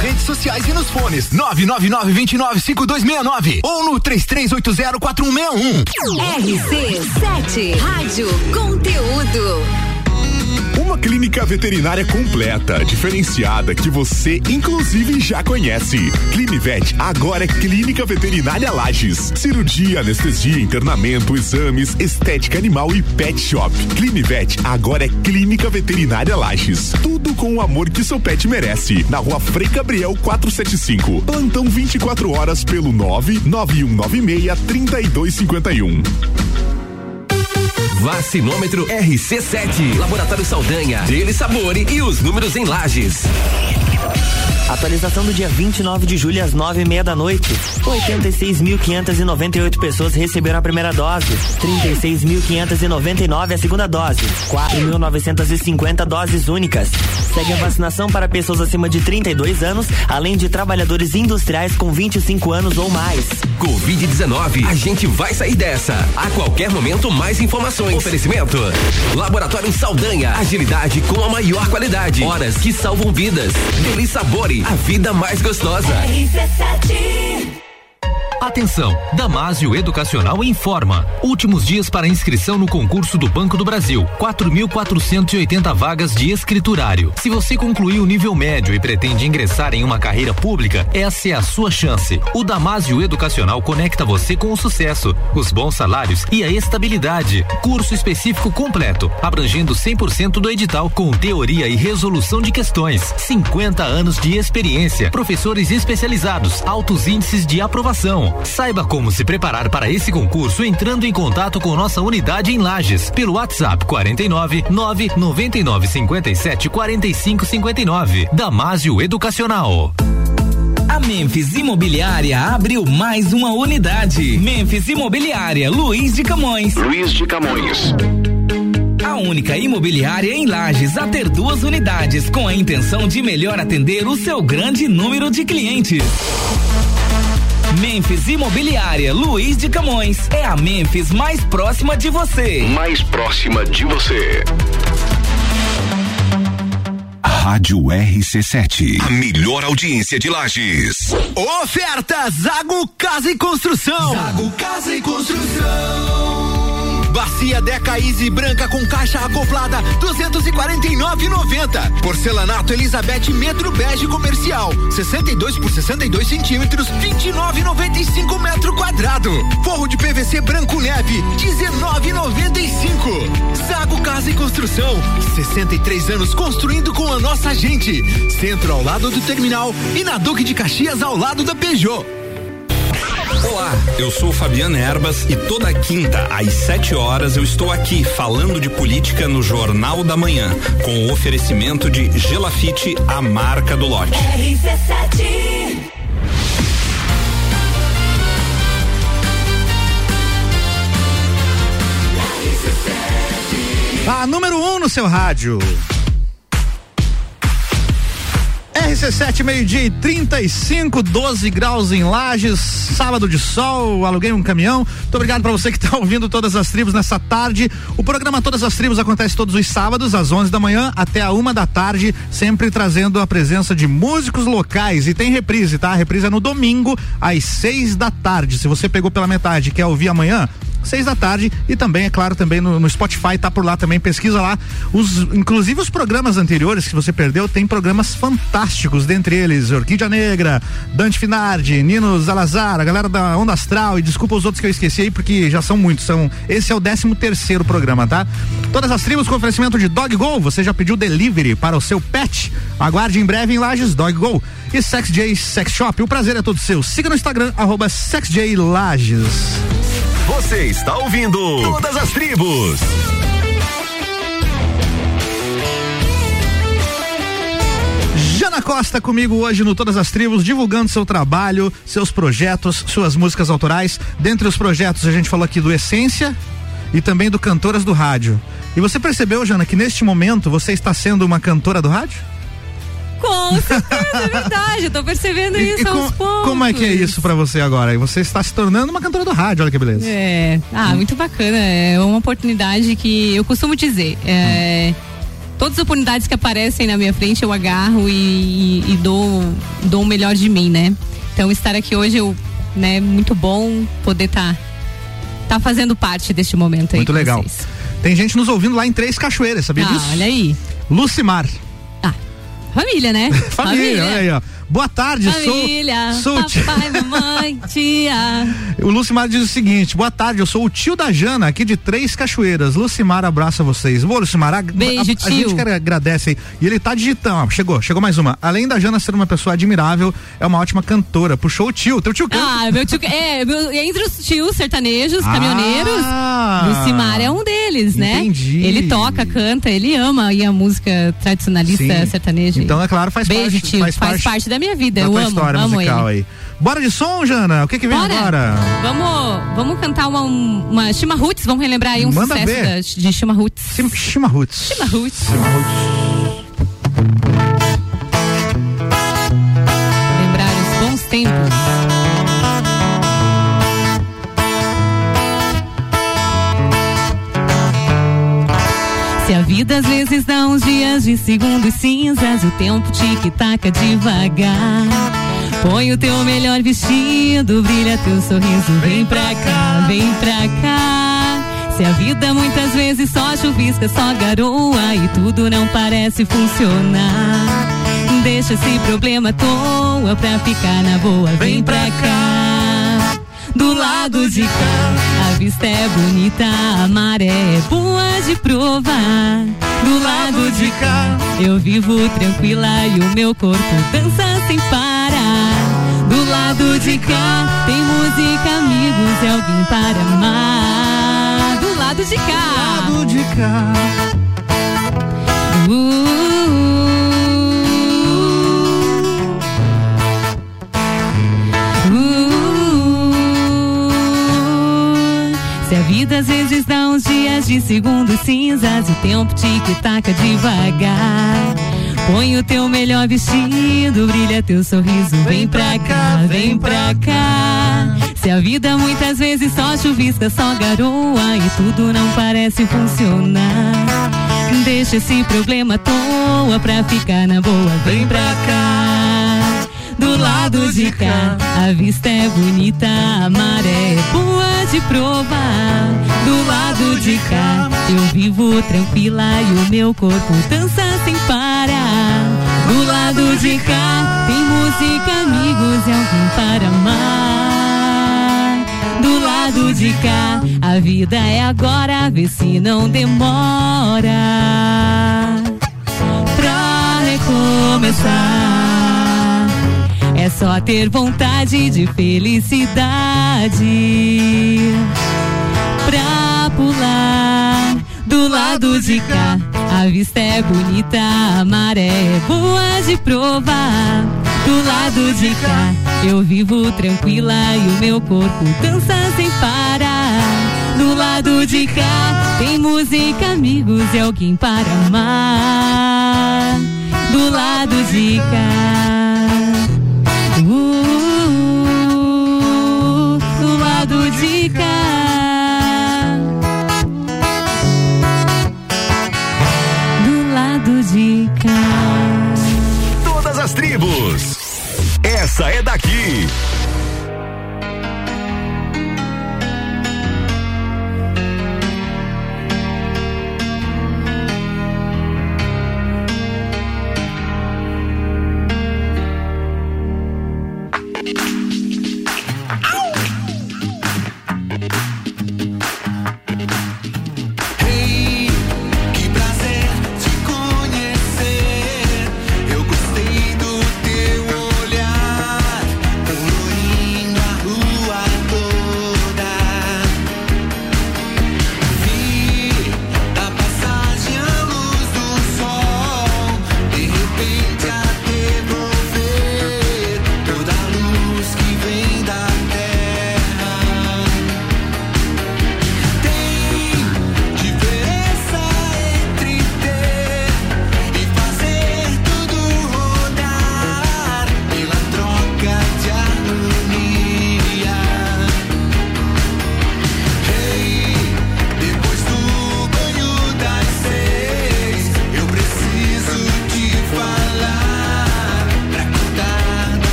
redes sociais e nos fones 999-295269 ou no 33804161. RC7 Rádio Conteúdo. Uma clínica veterinária completa, diferenciada, que você inclusive já conhece. Clinivet agora é Clínica Veterinária Lages. Cirurgia, anestesia, internamento, exames, estética animal e pet shop. Clinivet agora é Clínica Veterinária Lages. Tudo com o amor que seu pet merece. Na rua Frei Gabriel 475. Plantão 24 horas pelo 99196 3251. Vacinômetro RC7. Laboratório Saldanha, Dele Sabore e os números em lajes. Atualização do dia 29 de julho às nove e meia da noite. 86.598 pessoas receberam a primeira dose. 36.599 a segunda dose. 4.950 doses únicas. Segue a vacinação para pessoas acima de 32 anos, além de trabalhadores industriais com 25 anos ou mais. Covid-19, a gente vai sair dessa. A qualquer momento, mais informações. Oferecimento: Laboratório Saldanha, agilidade com a maior qualidade. Horas que salvam vidas. Deli Sabore, a vida mais gostosa. Atenção! Damásio Educacional informa. Últimos dias para inscrição no concurso do Banco do Brasil. 4.480 vagas de escriturário. Se você concluiu o nível médio e pretende ingressar em uma carreira pública, essa é a sua chance. O Damásio Educacional conecta você com o sucesso, os bons salários e a estabilidade. Curso específico completo, abrangendo 100% do edital com teoria e resolução de questões. 50 anos de experiência, professores especializados, altos índices de aprovação. Saiba como se preparar para esse concurso entrando em contato com nossa unidade em Lages pelo WhatsApp 49 999 57 45 59. Damásio Educacional. A Memphis Imobiliária abriu mais uma unidade. Memphis Imobiliária, Luiz de Camões. Luiz de Camões. A única imobiliária em Lages a ter duas unidades com a intenção de melhor atender o seu grande número de clientes. Memphis Imobiliária Luiz de Camões é a Memphis mais próxima de você. Mais próxima de você. Rádio RC7. A melhor audiência de Lages. Oferta Zago Casa e Construção. Zago Casa e Construção. Bacia Deca Easy branca com caixa acoplada 249,90. Porcelanato Elizabeth metro bege comercial 62 por 62 centímetros 29,95 metro quadrado. Forro de PVC branco neve 19,95. Zago Casa e Construção 63 anos construindo com a nossa gente. Centro ao lado do terminal e na Duque de Caxias ao lado da Peugeot. Olá, eu sou Fabiana Erbas e toda quinta às 7 horas eu estou aqui falando de política no Jornal da Manhã, com o oferecimento de Gelafite, a marca do lote. RC7 A número 1 um no seu rádio. RC7, meio-dia e 35, 12 graus em Lages, sábado de sol, aluguei um caminhão. Muito obrigado para você que está ouvindo todas as tribos nessa tarde. O programa Todas as Tribos acontece todos os sábados, às 11 da manhã até a uma da tarde, sempre trazendo a presença de músicos locais. E tem reprise, tá? A reprise é no domingo, às 6 da tarde. Se você pegou pela metade e quer ouvir amanhã, seis da tarde e também, é claro, também no, no, Spotify, tá por lá também, pesquisa lá. Os, inclusive os programas anteriores que você perdeu, tem programas fantásticos, dentre eles Orquídea Negra, Dante Finardi, Nino Zalazar, a galera da Onda Astral e desculpa os outros que eu esqueci aí, porque já são muitos. São, esse é o 13 terceiro programa, tá? Todas as tribos com oferecimento de Dog Go, você já pediu delivery para o seu pet? Aguarde em breve em Lages Dog Go. E Sex J Sex Shop, o prazer é todo seu. Siga no Instagram, arroba SexJLages. Você está ouvindo Todas as Tribos. Jana Costa comigo hoje no Todas as Tribos, divulgando seu trabalho, seus projetos, suas músicas autorais. Dentre os projetos, a gente falou aqui do Essência e também do Cantoras do Rádio. E você percebeu, Jana, que neste momento você está sendo uma cantora do rádio? Com certeza, é verdade. Eu tô percebendo E- isso e aos com- poucos. Como é que é isso pra você agora? Você está se tornando uma cantora do rádio, olha que beleza. É, ah, muito bacana. É uma oportunidade que eu costumo dizer. É, todas as oportunidades que aparecem na minha frente eu agarro e, e- e dou, dou o melhor de mim, né? Então estar aqui hoje, eu, né, muito bom poder estar tá, fazendo parte deste momento aí. Muito legal. vocês. Tem gente nos ouvindo lá em Três Cachoeiras, sabia Ah, disso? olha aí. Lucimar. Família, né? Família, olha aí, ó. Boa tarde, Família, sou. sou papai, mamãe, tia. O Lucimar diz o seguinte: boa tarde, eu sou o tio da Jana, aqui de Três Cachoeiras. Lucimar abraça vocês. Boa, Lucimar, a, Beijo, a, a tio. gente que agradece aí. E ele tá digitando, chegou, chegou mais uma. Além da Jana ser uma pessoa admirável, é uma ótima cantora. Puxou o tio, teu tio canta. Ah, meu tio. É, meu, entre os tios sertanejos, Ah, caminhoneiros, Lucimar é um deles, né? Entendi. Ele toca, canta, ele ama aí a música tradicionalista Sim. sertaneja. Então, é claro, faz Beijo, parte- tio. faz Faz, parte parte da minha vida. da Eu amo, história amo musical ele. aí. Bora de som, Jana? O que que vem Bora. agora? Vamos, vamos cantar uma, uma Chima Roots, vamos relembrar aí um Manda sucesso da, de Chima Roots. Chima Roots. Chima Roots. Dias de segundos cinzas, o tempo tic-taca devagar. Põe o teu melhor vestido, brilha teu sorriso, vem pra cá, vem pra cá. Se a vida muitas vezes só chuvisca, só garoa e tudo não parece funcionar. Deixa esse problema à toa pra ficar na boa, vem pra cá. Do lado de cá, vista é bonita, a maré é boa de provar. Do lado de cá, eu vivo tranquila e o meu corpo dança sem parar. Do lado de cá, tem música, amigos e alguém para amar. Do lado de cá. Do lado de cá. Se vida às vezes dá uns dias de segundos cinzas, o tempo tic-taca devagar. Põe o teu melhor vestido, brilha teu sorriso. Vem pra cá, vem pra cá. Se a vida muitas vezes só chuvisca, só garoa e tudo não parece funcionar. Deixa esse problema à toa pra ficar na boa. Vem pra cá. Do lado de cá, a vista é bonita, a maré é boa de provar. Do lado de cá, eu vivo tranquila e o meu corpo dança sem parar. Do lado de cá, tem música, amigos e alguém para amar. Do lado de cá, a vida é agora, vê se não demora. Pra recomeçar. É só ter vontade de felicidade pra pular do lado de cá. A vista é bonita, a maré é boa de provar. Do lado de cá, eu vivo tranquila e o meu corpo dança sem parar. Do lado de cá, tem música, amigos e alguém para amar. Do lado de cá. Uh, do lado de cá. Do lado de cá. Todas as tribos. Essa é daqui.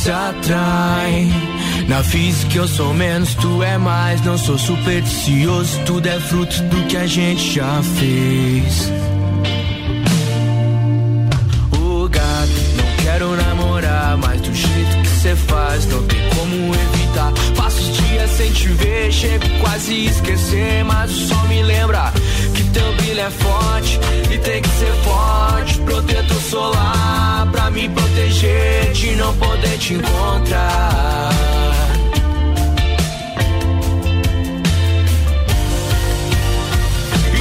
Se atraem. Na física eu sou menos, tu é mais. Não sou supersticioso, tudo é fruto do que a gente já fez. Ô gato, não quero namorar, mas do jeito que cê faz, não tem como evitar. Passo os dias sem te ver, chego quase a esquecer, mas o sol me lembra que teu brilho é forte e tem que ser forte. Protetor solar pra me proteger de não poder te encontrar.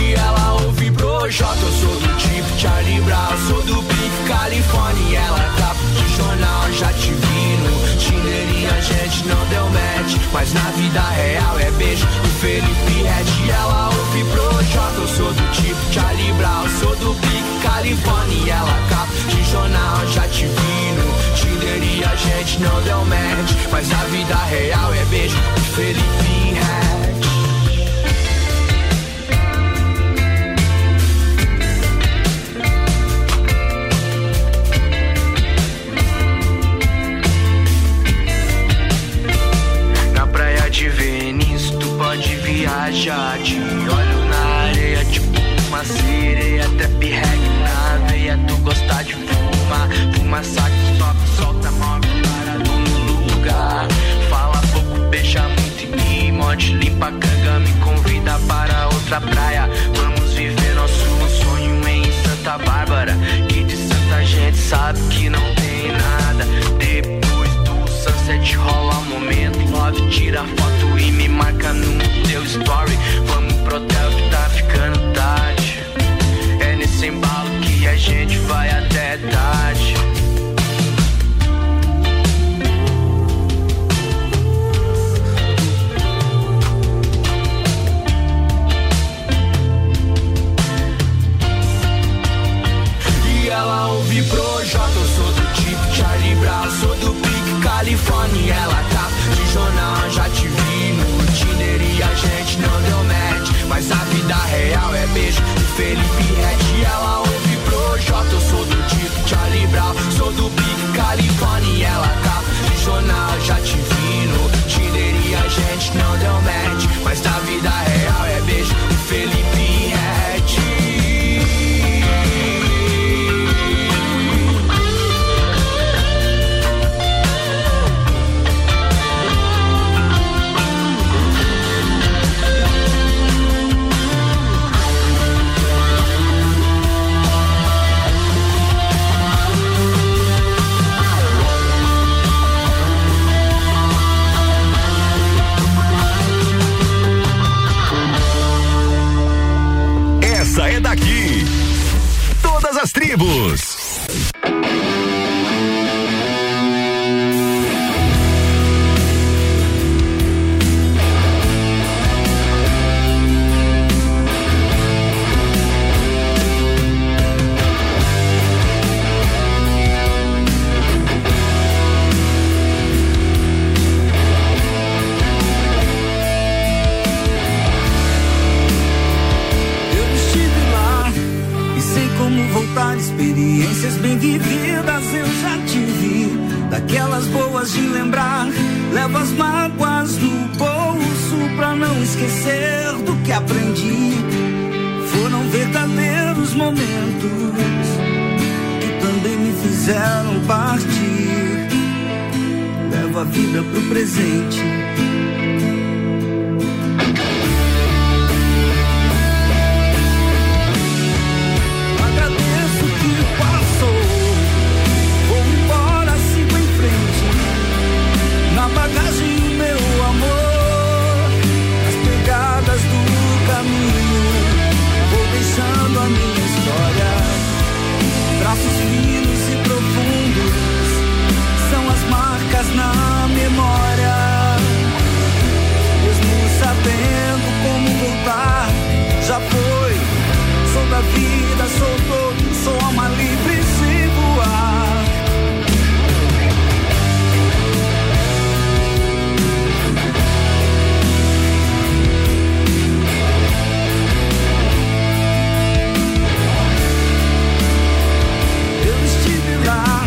E ela ouve Projota, eu sou do tipo Charlie Brown, sou do Pique Califórnia. E ela tá de jornal, já te vi no a gente não deu match. Mas na vida real é beijo do Felipe Red. Ela ouve Projota, eu sou do tipo Charlie Brown, sou do Pique Califórnia. E ela capa de jornal, já te vi no Tinder e a gente não deu match. Mas na vida real é beijo do Felipe Red. Te olho na areia, tipo uma sereia. Trap reg na veia, tu gosta de fumar. Fuma saco, top, solta móvel parado no lugar. Fala pouco, beija muito e me morde. Limpa a canga, me convida para outra praia. Vamos viver nosso sonho em Santa Bárbara. Que de Santa gente sabe que não tem nada. Depois do sunset rola momento. Love, tira foto e me marca no teu story. Vamos pro hotel que tá ficando tarde. É nesse embalo que a gente vai até tarde. E ela ouve Projota, eu sou do tipo Charlie Brown, sou do Pique Califórnia. E ela tá de jornal, já te gente não deu match. Mas a vida real é beijo do Felipe Red. Ela ouve Projota, eu sou do tipo Charlie Brown, sou do Pique Califórnia. Ela tá de jornal, já te vi no Tinder e a gente não deu match. Mas a vida real é beijo do Felipe tribos. Como voltar. Experiências bem vividas eu já tive. Daquelas boas de lembrar. Levo as mágoas no bolso pra não esquecer do que aprendi. Foram verdadeiros momentos que também me fizeram partir. Levo a vida pro presente. vida, sou todo, sou alma livre sem voar. Eu estive lá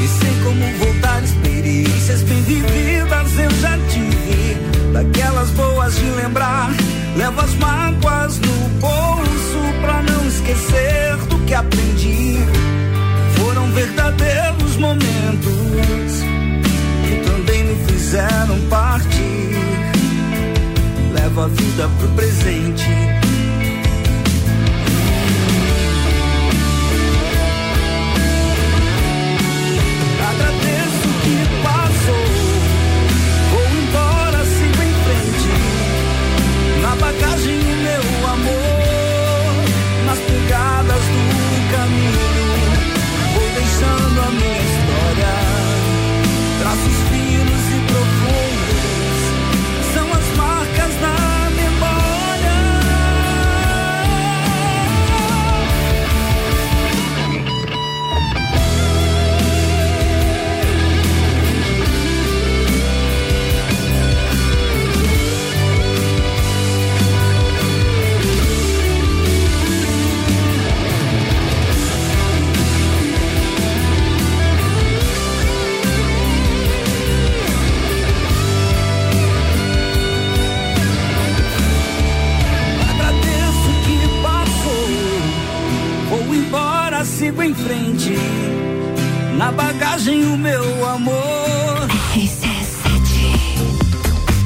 e sei como voltar experiências bem vividas eu já tive. Daquelas boas de lembrar, levo as mágoas no esquecer do que aprendi. Foram verdadeiros momentos que também me fizeram partir. Levo a vida pro presente sigo em frente. Na bagagem o meu amor.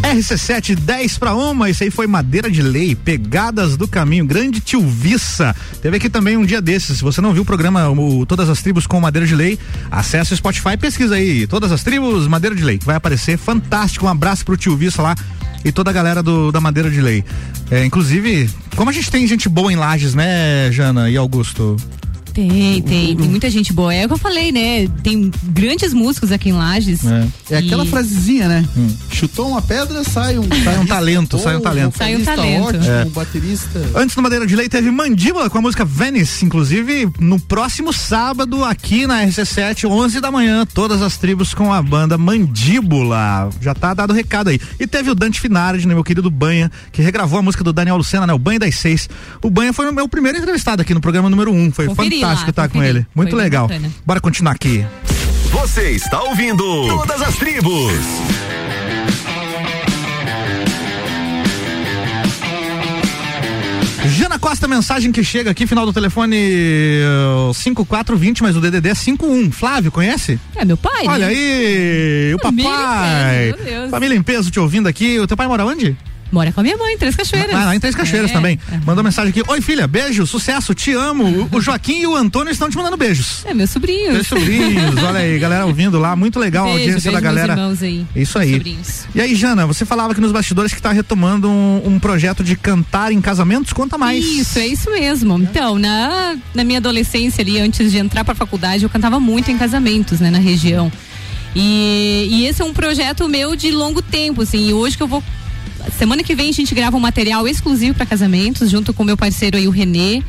RC7 10 para uma, isso aí foi Madeira de Lei, Pegadas do Caminho, grande tio Vissa. Teve aqui também um dia desses. Se você não viu o programa o, Todas as Tribos com Madeira de Lei, acesse o Spotify, pesquisa aí, Todas as Tribos, Madeira de Lei, que vai aparecer. Fantástico, um abraço pro tio Vissa lá e toda a galera do, da Madeira de Lei. É, inclusive, como a gente tem gente boa em Lages, né, Jana e Augusto? Tem, tem, tem muita gente boa. É o que eu falei, né? Tem grandes músicos aqui em Lages. É aquela E- frasezinha, né? Chutou uma pedra, sai um, Sai um talento, sai um talento. Sai um talento. Ótimo, É. um baterista. Antes do Madeira de Lei teve Mandíbula com a música Venice, inclusive no próximo sábado aqui na RC7, 11 da manhã, todas as tribos com a banda Mandíbula. Já tá dado o recado aí. E teve o Dante Finardi, né, meu querido Banha, que regravou a música do Daniel Lucena, né, o Banha das Seis. O Banha foi o meu primeiro entrevistado aqui no programa número um, foi Conferi fantástico lá, estar com conferi. ele. Muito Foi legal. bacana. Bora continuar aqui. Você está ouvindo Todas as Tribos. Jana Costa, mensagem que chega aqui, final do telefone uh, 5420, mas o DDD é 51. Flávio, conhece? É meu pai, Olha né? aí, o Família papai. em peso, meu Deus. Família em peso te ouvindo aqui. O teu pai mora onde? Mora com a minha mãe, em Três Cachoeiras. Ah, lá em Três Cachoeiras É. também. Mandou mensagem aqui. Oi, filha, beijo, sucesso, te amo. O- O Joaquim e o Antônio estão te mandando beijos. É, meus sobrinhos. Teus sobrinhos, olha aí, galera ouvindo lá, muito legal a Beijo, audiência beijo da meus galera. irmãos aí, Isso meus aí. sobrinhos. E aí, Jana, você falava aqui nos bastidores que tá retomando um, um projeto de cantar em casamentos, conta mais. Isso, é isso mesmo. Então, na, na minha adolescência ali, antes de entrar pra faculdade, eu cantava muito em casamentos, né, na região. E, e esse é um projeto meu de longo tempo, assim, e hoje que eu vou. Semana que vem a gente grava um material exclusivo pra casamentos, junto com meu parceiro aí, o Renê,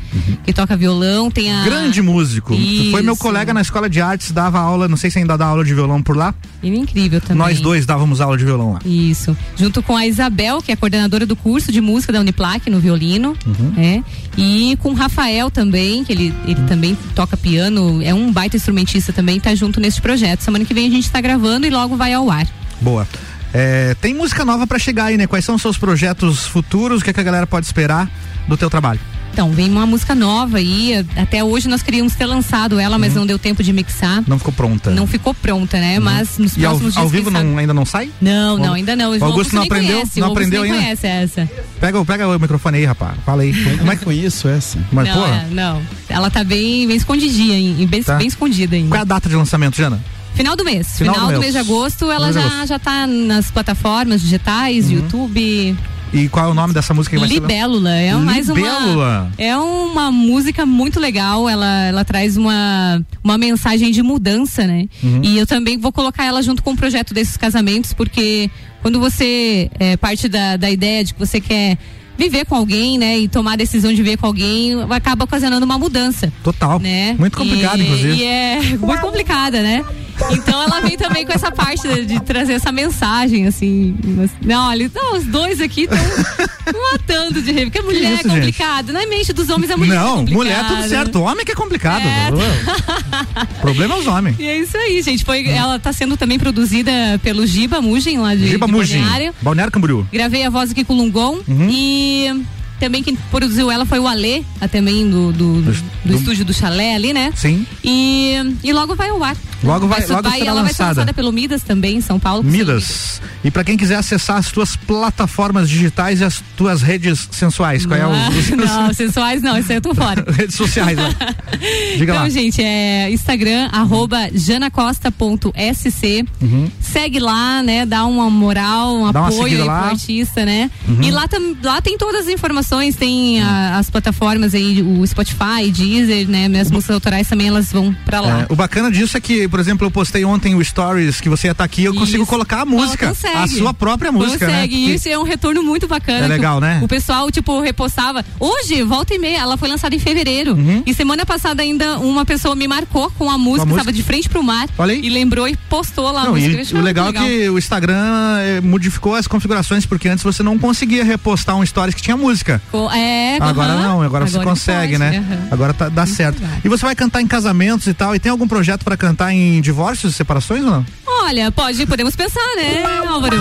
que toca violão. Tem a. Grande músico. Foi meu Isso. colega na escola de artes, dava aula, não sei se ainda dá aula de violão por lá. Ele é incrível também. Nós dois dávamos aula de violão lá. Isso. Junto com a Isabel, que é coordenadora do curso de música da Uniplac no violino. Uhum. né? E com o Rafael também, que ele, ele também toca piano, é um baita instrumentista também, tá junto nesse projeto. Semana que vem a gente tá gravando e logo vai ao ar. Boa. É, tem música nova pra chegar aí, né? Quais são os seus projetos futuros? O que, é que a galera pode esperar do teu trabalho? Então, vem uma música nova aí. Até hoje nós queríamos ter lançado ela, mas não deu tempo de mixar. Não ficou pronta. Não ficou pronta, né? Mas nos Uhum. E ao, próximos ao dias. vivo quem sabe- não, ainda não sai? Não, não, O- ainda não. O Augusto não aprendeu? conhece, não aprendeu nem ainda? conhece essa. Pega, o- pega o microfone aí, rapaz. Fala aí. Como é que conheço essa? Mas, não, pô, é, não. Ela tá bem, bem escondidinha, bem, Tá. bem escondida ainda. qual é a data de lançamento, Jana? Final do mês. Final Final, do do mês. mês de agosto, ela Final já, já tá nas plataformas digitais, YouTube. E qual é o nome dessa música que vai ser? Libélula. É mais uma. Libélula. É uma música muito legal. Ela, ela traz uma, uma mensagem de mudança, né? Uhum. E eu também vou colocar ela junto com o projeto desses casamentos, porque quando você é, parte da, da ideia de que você quer viver com alguém, né? E tomar a decisão de viver com alguém, acaba ocasionando uma mudança. Total. Né? Muito complicado, E- inclusive. E é muito complicada, né? Então ela vem também com essa parte de, de trazer essa mensagem, assim. Não, olha, não, os dois aqui estão matando de rir, porque mulher isso, é complicado. Na mente dos homens é muito Não, complicado. mulher tudo certo. Homem que é complicado. O problema é os homens. E é isso aí, gente. Foi, ela tá sendo também produzida pelo Giba Mugem, lá de, Giba de Mugin. Balneário. Balneário Camboriú. Gravei a voz aqui com o Lungon Uhum. e e também quem produziu ela foi o Alê, também do, do, do, do estúdio do Chalé ali, né? Sim. E, e logo vai ao ar. Logo vai, su- logo vai- será ela vai ser lançada. lançada pelo Midas também, em São Paulo. Midas. E pra quem quiser acessar as tuas plataformas digitais e as tuas redes sensuais, qual é o, os- Não, sensuais não, isso aí eu tô fora. redes sociais lá. Diga então, lá. gente, é Instagram, arroba janacosta.sc. Uhum. Segue lá, né? Dá uma moral, um Dá uma apoio seguida aí lá. pro artista, né? Uhum. E lá, tam, lá tem todas as informações, tem a- as plataformas aí, o Spotify, Deezer, né? Minhas músicas autorais também, elas vão pra lá. É, o bacana disso é que, por exemplo, eu postei ontem o Stories que você ia estar aqui, eu consigo Isso. colocar a música, a sua própria música, Consegue. né? Isso é um retorno muito bacana. É legal, o, né? O pessoal, tipo, repostava. Hoje, volta e meia, ela foi lançada em fevereiro. Uhum. E semana passada ainda uma pessoa me marcou com a música, música? estava de frente pro mar. Olha aí. E lembrou e postou lá a Não, música. Eu achei o muito legal é que o Instagram eh, modificou as configurações, porque antes você não conseguia repostar um stories que tinha música. É, Agora não, agora, você ele consegue, pode, né? aham. Agora tá, dá certo. E você vai cantar em casamentos e tal, e tem algum projeto pra cantar em divórcios e separações ou não? Olha, pode, podemos pensar, né, Álvaro?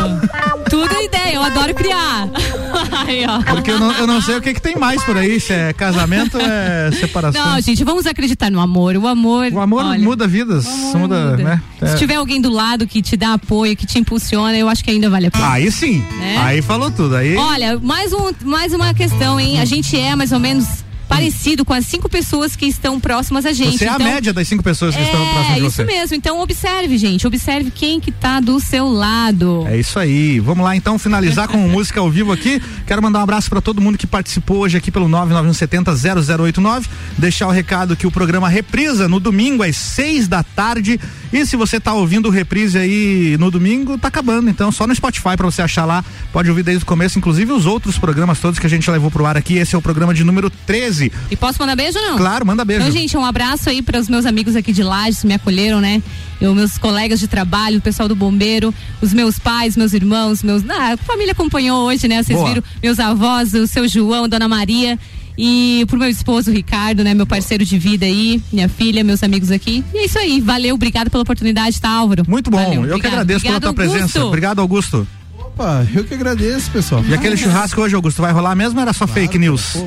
Tudo é ideia, eu adoro criar. Aí. Porque eu não, eu não sei o que, que tem mais por aí, se é casamento ou é separação. Não, gente, vamos acreditar no amor. O amor. O amor olha, muda vidas, muda, né? É. Se tiver alguém do lado que te dá apoio, que te impulsiona, eu acho que ainda vale a pena. Aí sim, Né? aí falou tudo. Aí Olha, mais, um, mais uma questão, hein? A gente é mais ou menos parecido com as cinco pessoas que estão próximas a gente. você é a Então, média das cinco pessoas que estão próximas É, de você. isso mesmo. Então observe, gente. Observe quem que tá do seu lado. É isso aí. Vamos lá então finalizar com música ao vivo aqui. Quero mandar um abraço para todo mundo que participou hoje aqui pelo 991700089. Deixar o recado que o programa reprisa no domingo às seis da tarde. E se você tá ouvindo o reprise aí no domingo, tá acabando. Então só no Spotify para você achar lá. Pode ouvir desde o começo, inclusive os outros programas todos que a gente levou pro ar aqui. Esse é o programa de número 13. E posso mandar beijo ou não? Claro, manda beijo. Então, gente, um abraço aí para os meus amigos aqui de Lages que me acolheram, né? Eu, meus colegas de trabalho, o pessoal do bombeiro, os meus pais, meus irmãos, meus. Ah, a família acompanhou hoje, né? Vocês Boa. viram meus avós, o seu João, Dona Maria. E pro meu esposo, Ricardo, né? Meu parceiro de vida aí, minha filha, meus amigos aqui. E é isso aí. Valeu, obrigado pela oportunidade, tá, Álvaro? Muito bom. Valeu, eu que obrigado. agradeço pela Obrigado, tua presença. Augusto. Obrigado, Augusto. Opa, eu que agradeço, pessoal. E aquele churrasco hoje, Augusto, vai rolar mesmo ou era só fake news?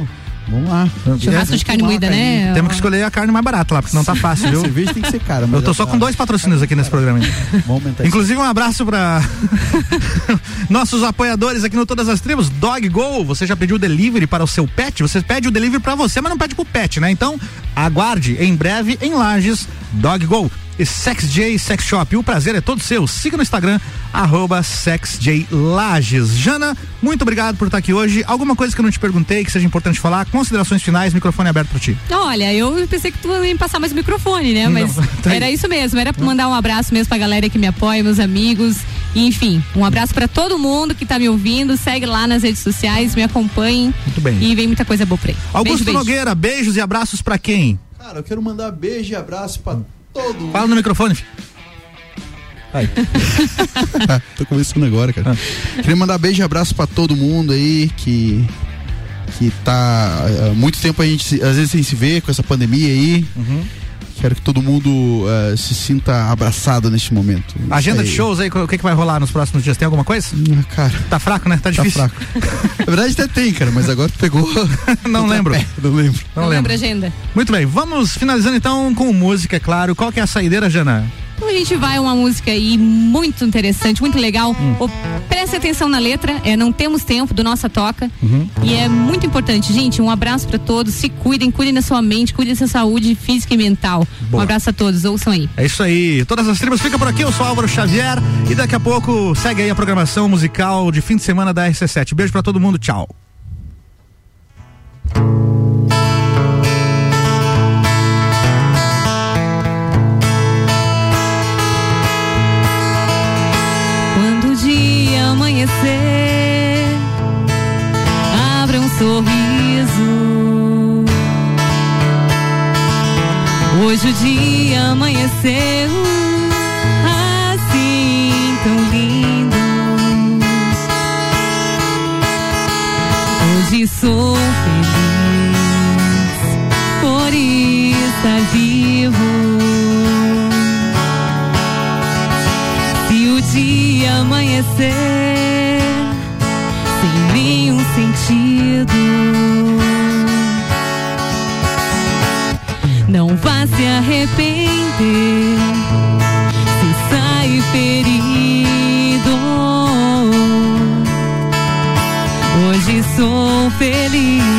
Vamos lá. Churrasco de carne moída, né? Temos que escolher a carne mais barata lá, porque não tá fácil, viu? Cerveja tem que ser cara. Eu tô só com dois patrocínios aqui nesse programa. Vamos aumentar Inclusive um abraço para nossos apoiadores aqui no Todas as Tribos, Dog Go. Você já pediu delivery para o seu pet? Você pede o delivery para você, mas não pede pro pet, né? Então, aguarde em breve em Lages Dog Go. E Sex J Sex Shop. O prazer é todo seu. Siga no Instagram, arroba SexJLages. Jana, muito obrigado por estar aqui hoje. Alguma coisa que eu não te perguntei que seja importante falar? Considerações finais, microfone aberto para ti. Olha, eu pensei que tu ia me passar mais o microfone, né? Mas Não, tá era isso mesmo, era pra mandar um abraço mesmo pra galera que me apoia, meus amigos. Enfim, um abraço pra todo mundo que tá me ouvindo. Segue lá nas redes sociais, me acompanhem. Muito bem. E vem muita coisa boa por aí. Augusto beijo, beijo. Nogueira, beijos e abraços para quem? Cara, eu quero mandar beijo e abraço pra todo. Fala no microfone. filho. Tô começando agora, cara. Ah. Queria mandar beijo e abraço pra todo mundo aí que que tá há muito tempo a gente se- às vezes sem se ver com essa pandemia aí. Uhum. Quero que todo mundo eh, se sinta abraçado neste momento. Agenda aí. de shows aí, o que, que vai rolar nos próximos dias? Tem alguma coisa? Cara, Tá fraco, né? Tá tá difícil. fraco. Na verdade até tem, cara, mas agora tu pegou. Não lembro. Não lembro. Não, Não lembro. lembra a agenda? Muito bem, vamos finalizando então com música, é claro. Qual que é a saideira, Jana? Então a gente vai uma música aí muito interessante, muito legal. Hum. Preste atenção na letra, é Não Temos Tempo, do Nossa Toca. Uhum. E é muito importante, gente. Um abraço pra todos. Se cuidem, cuidem da sua mente, cuidem da sua saúde física e mental. Boa. Um abraço a todos, ouçam aí. É isso aí. Todas as tribos ficam por aqui. Eu sou Álvaro Xavier e daqui a pouco segue aí a programação musical de fim de semana da RC7. Beijo pra todo mundo. Tchau. Amanhecer, abra um sorriso. Hoje o dia amanheceu assim tão lindo. Hoje sou feliz por estar vivo. Se o dia amanhecer sentido. Não vá se arrepender se sai ferido. Hoje sou feliz.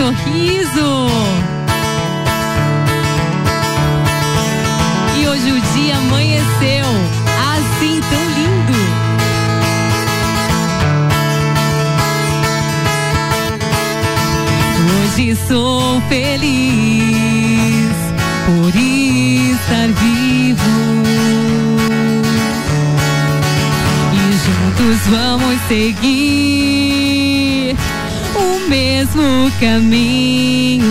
Sorriso. E hoje o dia amanheceu assim tão lindo. Hoje sou feliz por estar vivo. E juntos vamos seguir mesmo caminho.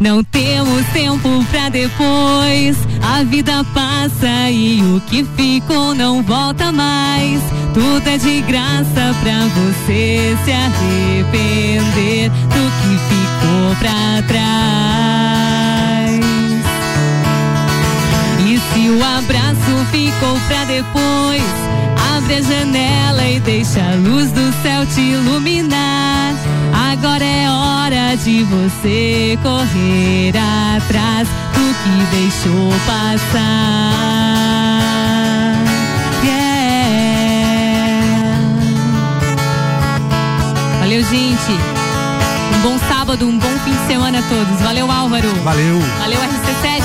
Não temos tempo pra depois. A vida passa e o que ficou não volta mais. Tudo é de graça pra você se arrepender do que ficou pra trás. E se o abraço ficou pra depois, abre a janela e deixa a luz do céu te iluminar. Agora é hora de você correr atrás do que deixou passar. Yeah. Valeu, gente. Um bom sábado, um bom fim de semana a todos. Valeu, Álvaro. Valeu. Valeu, RC7.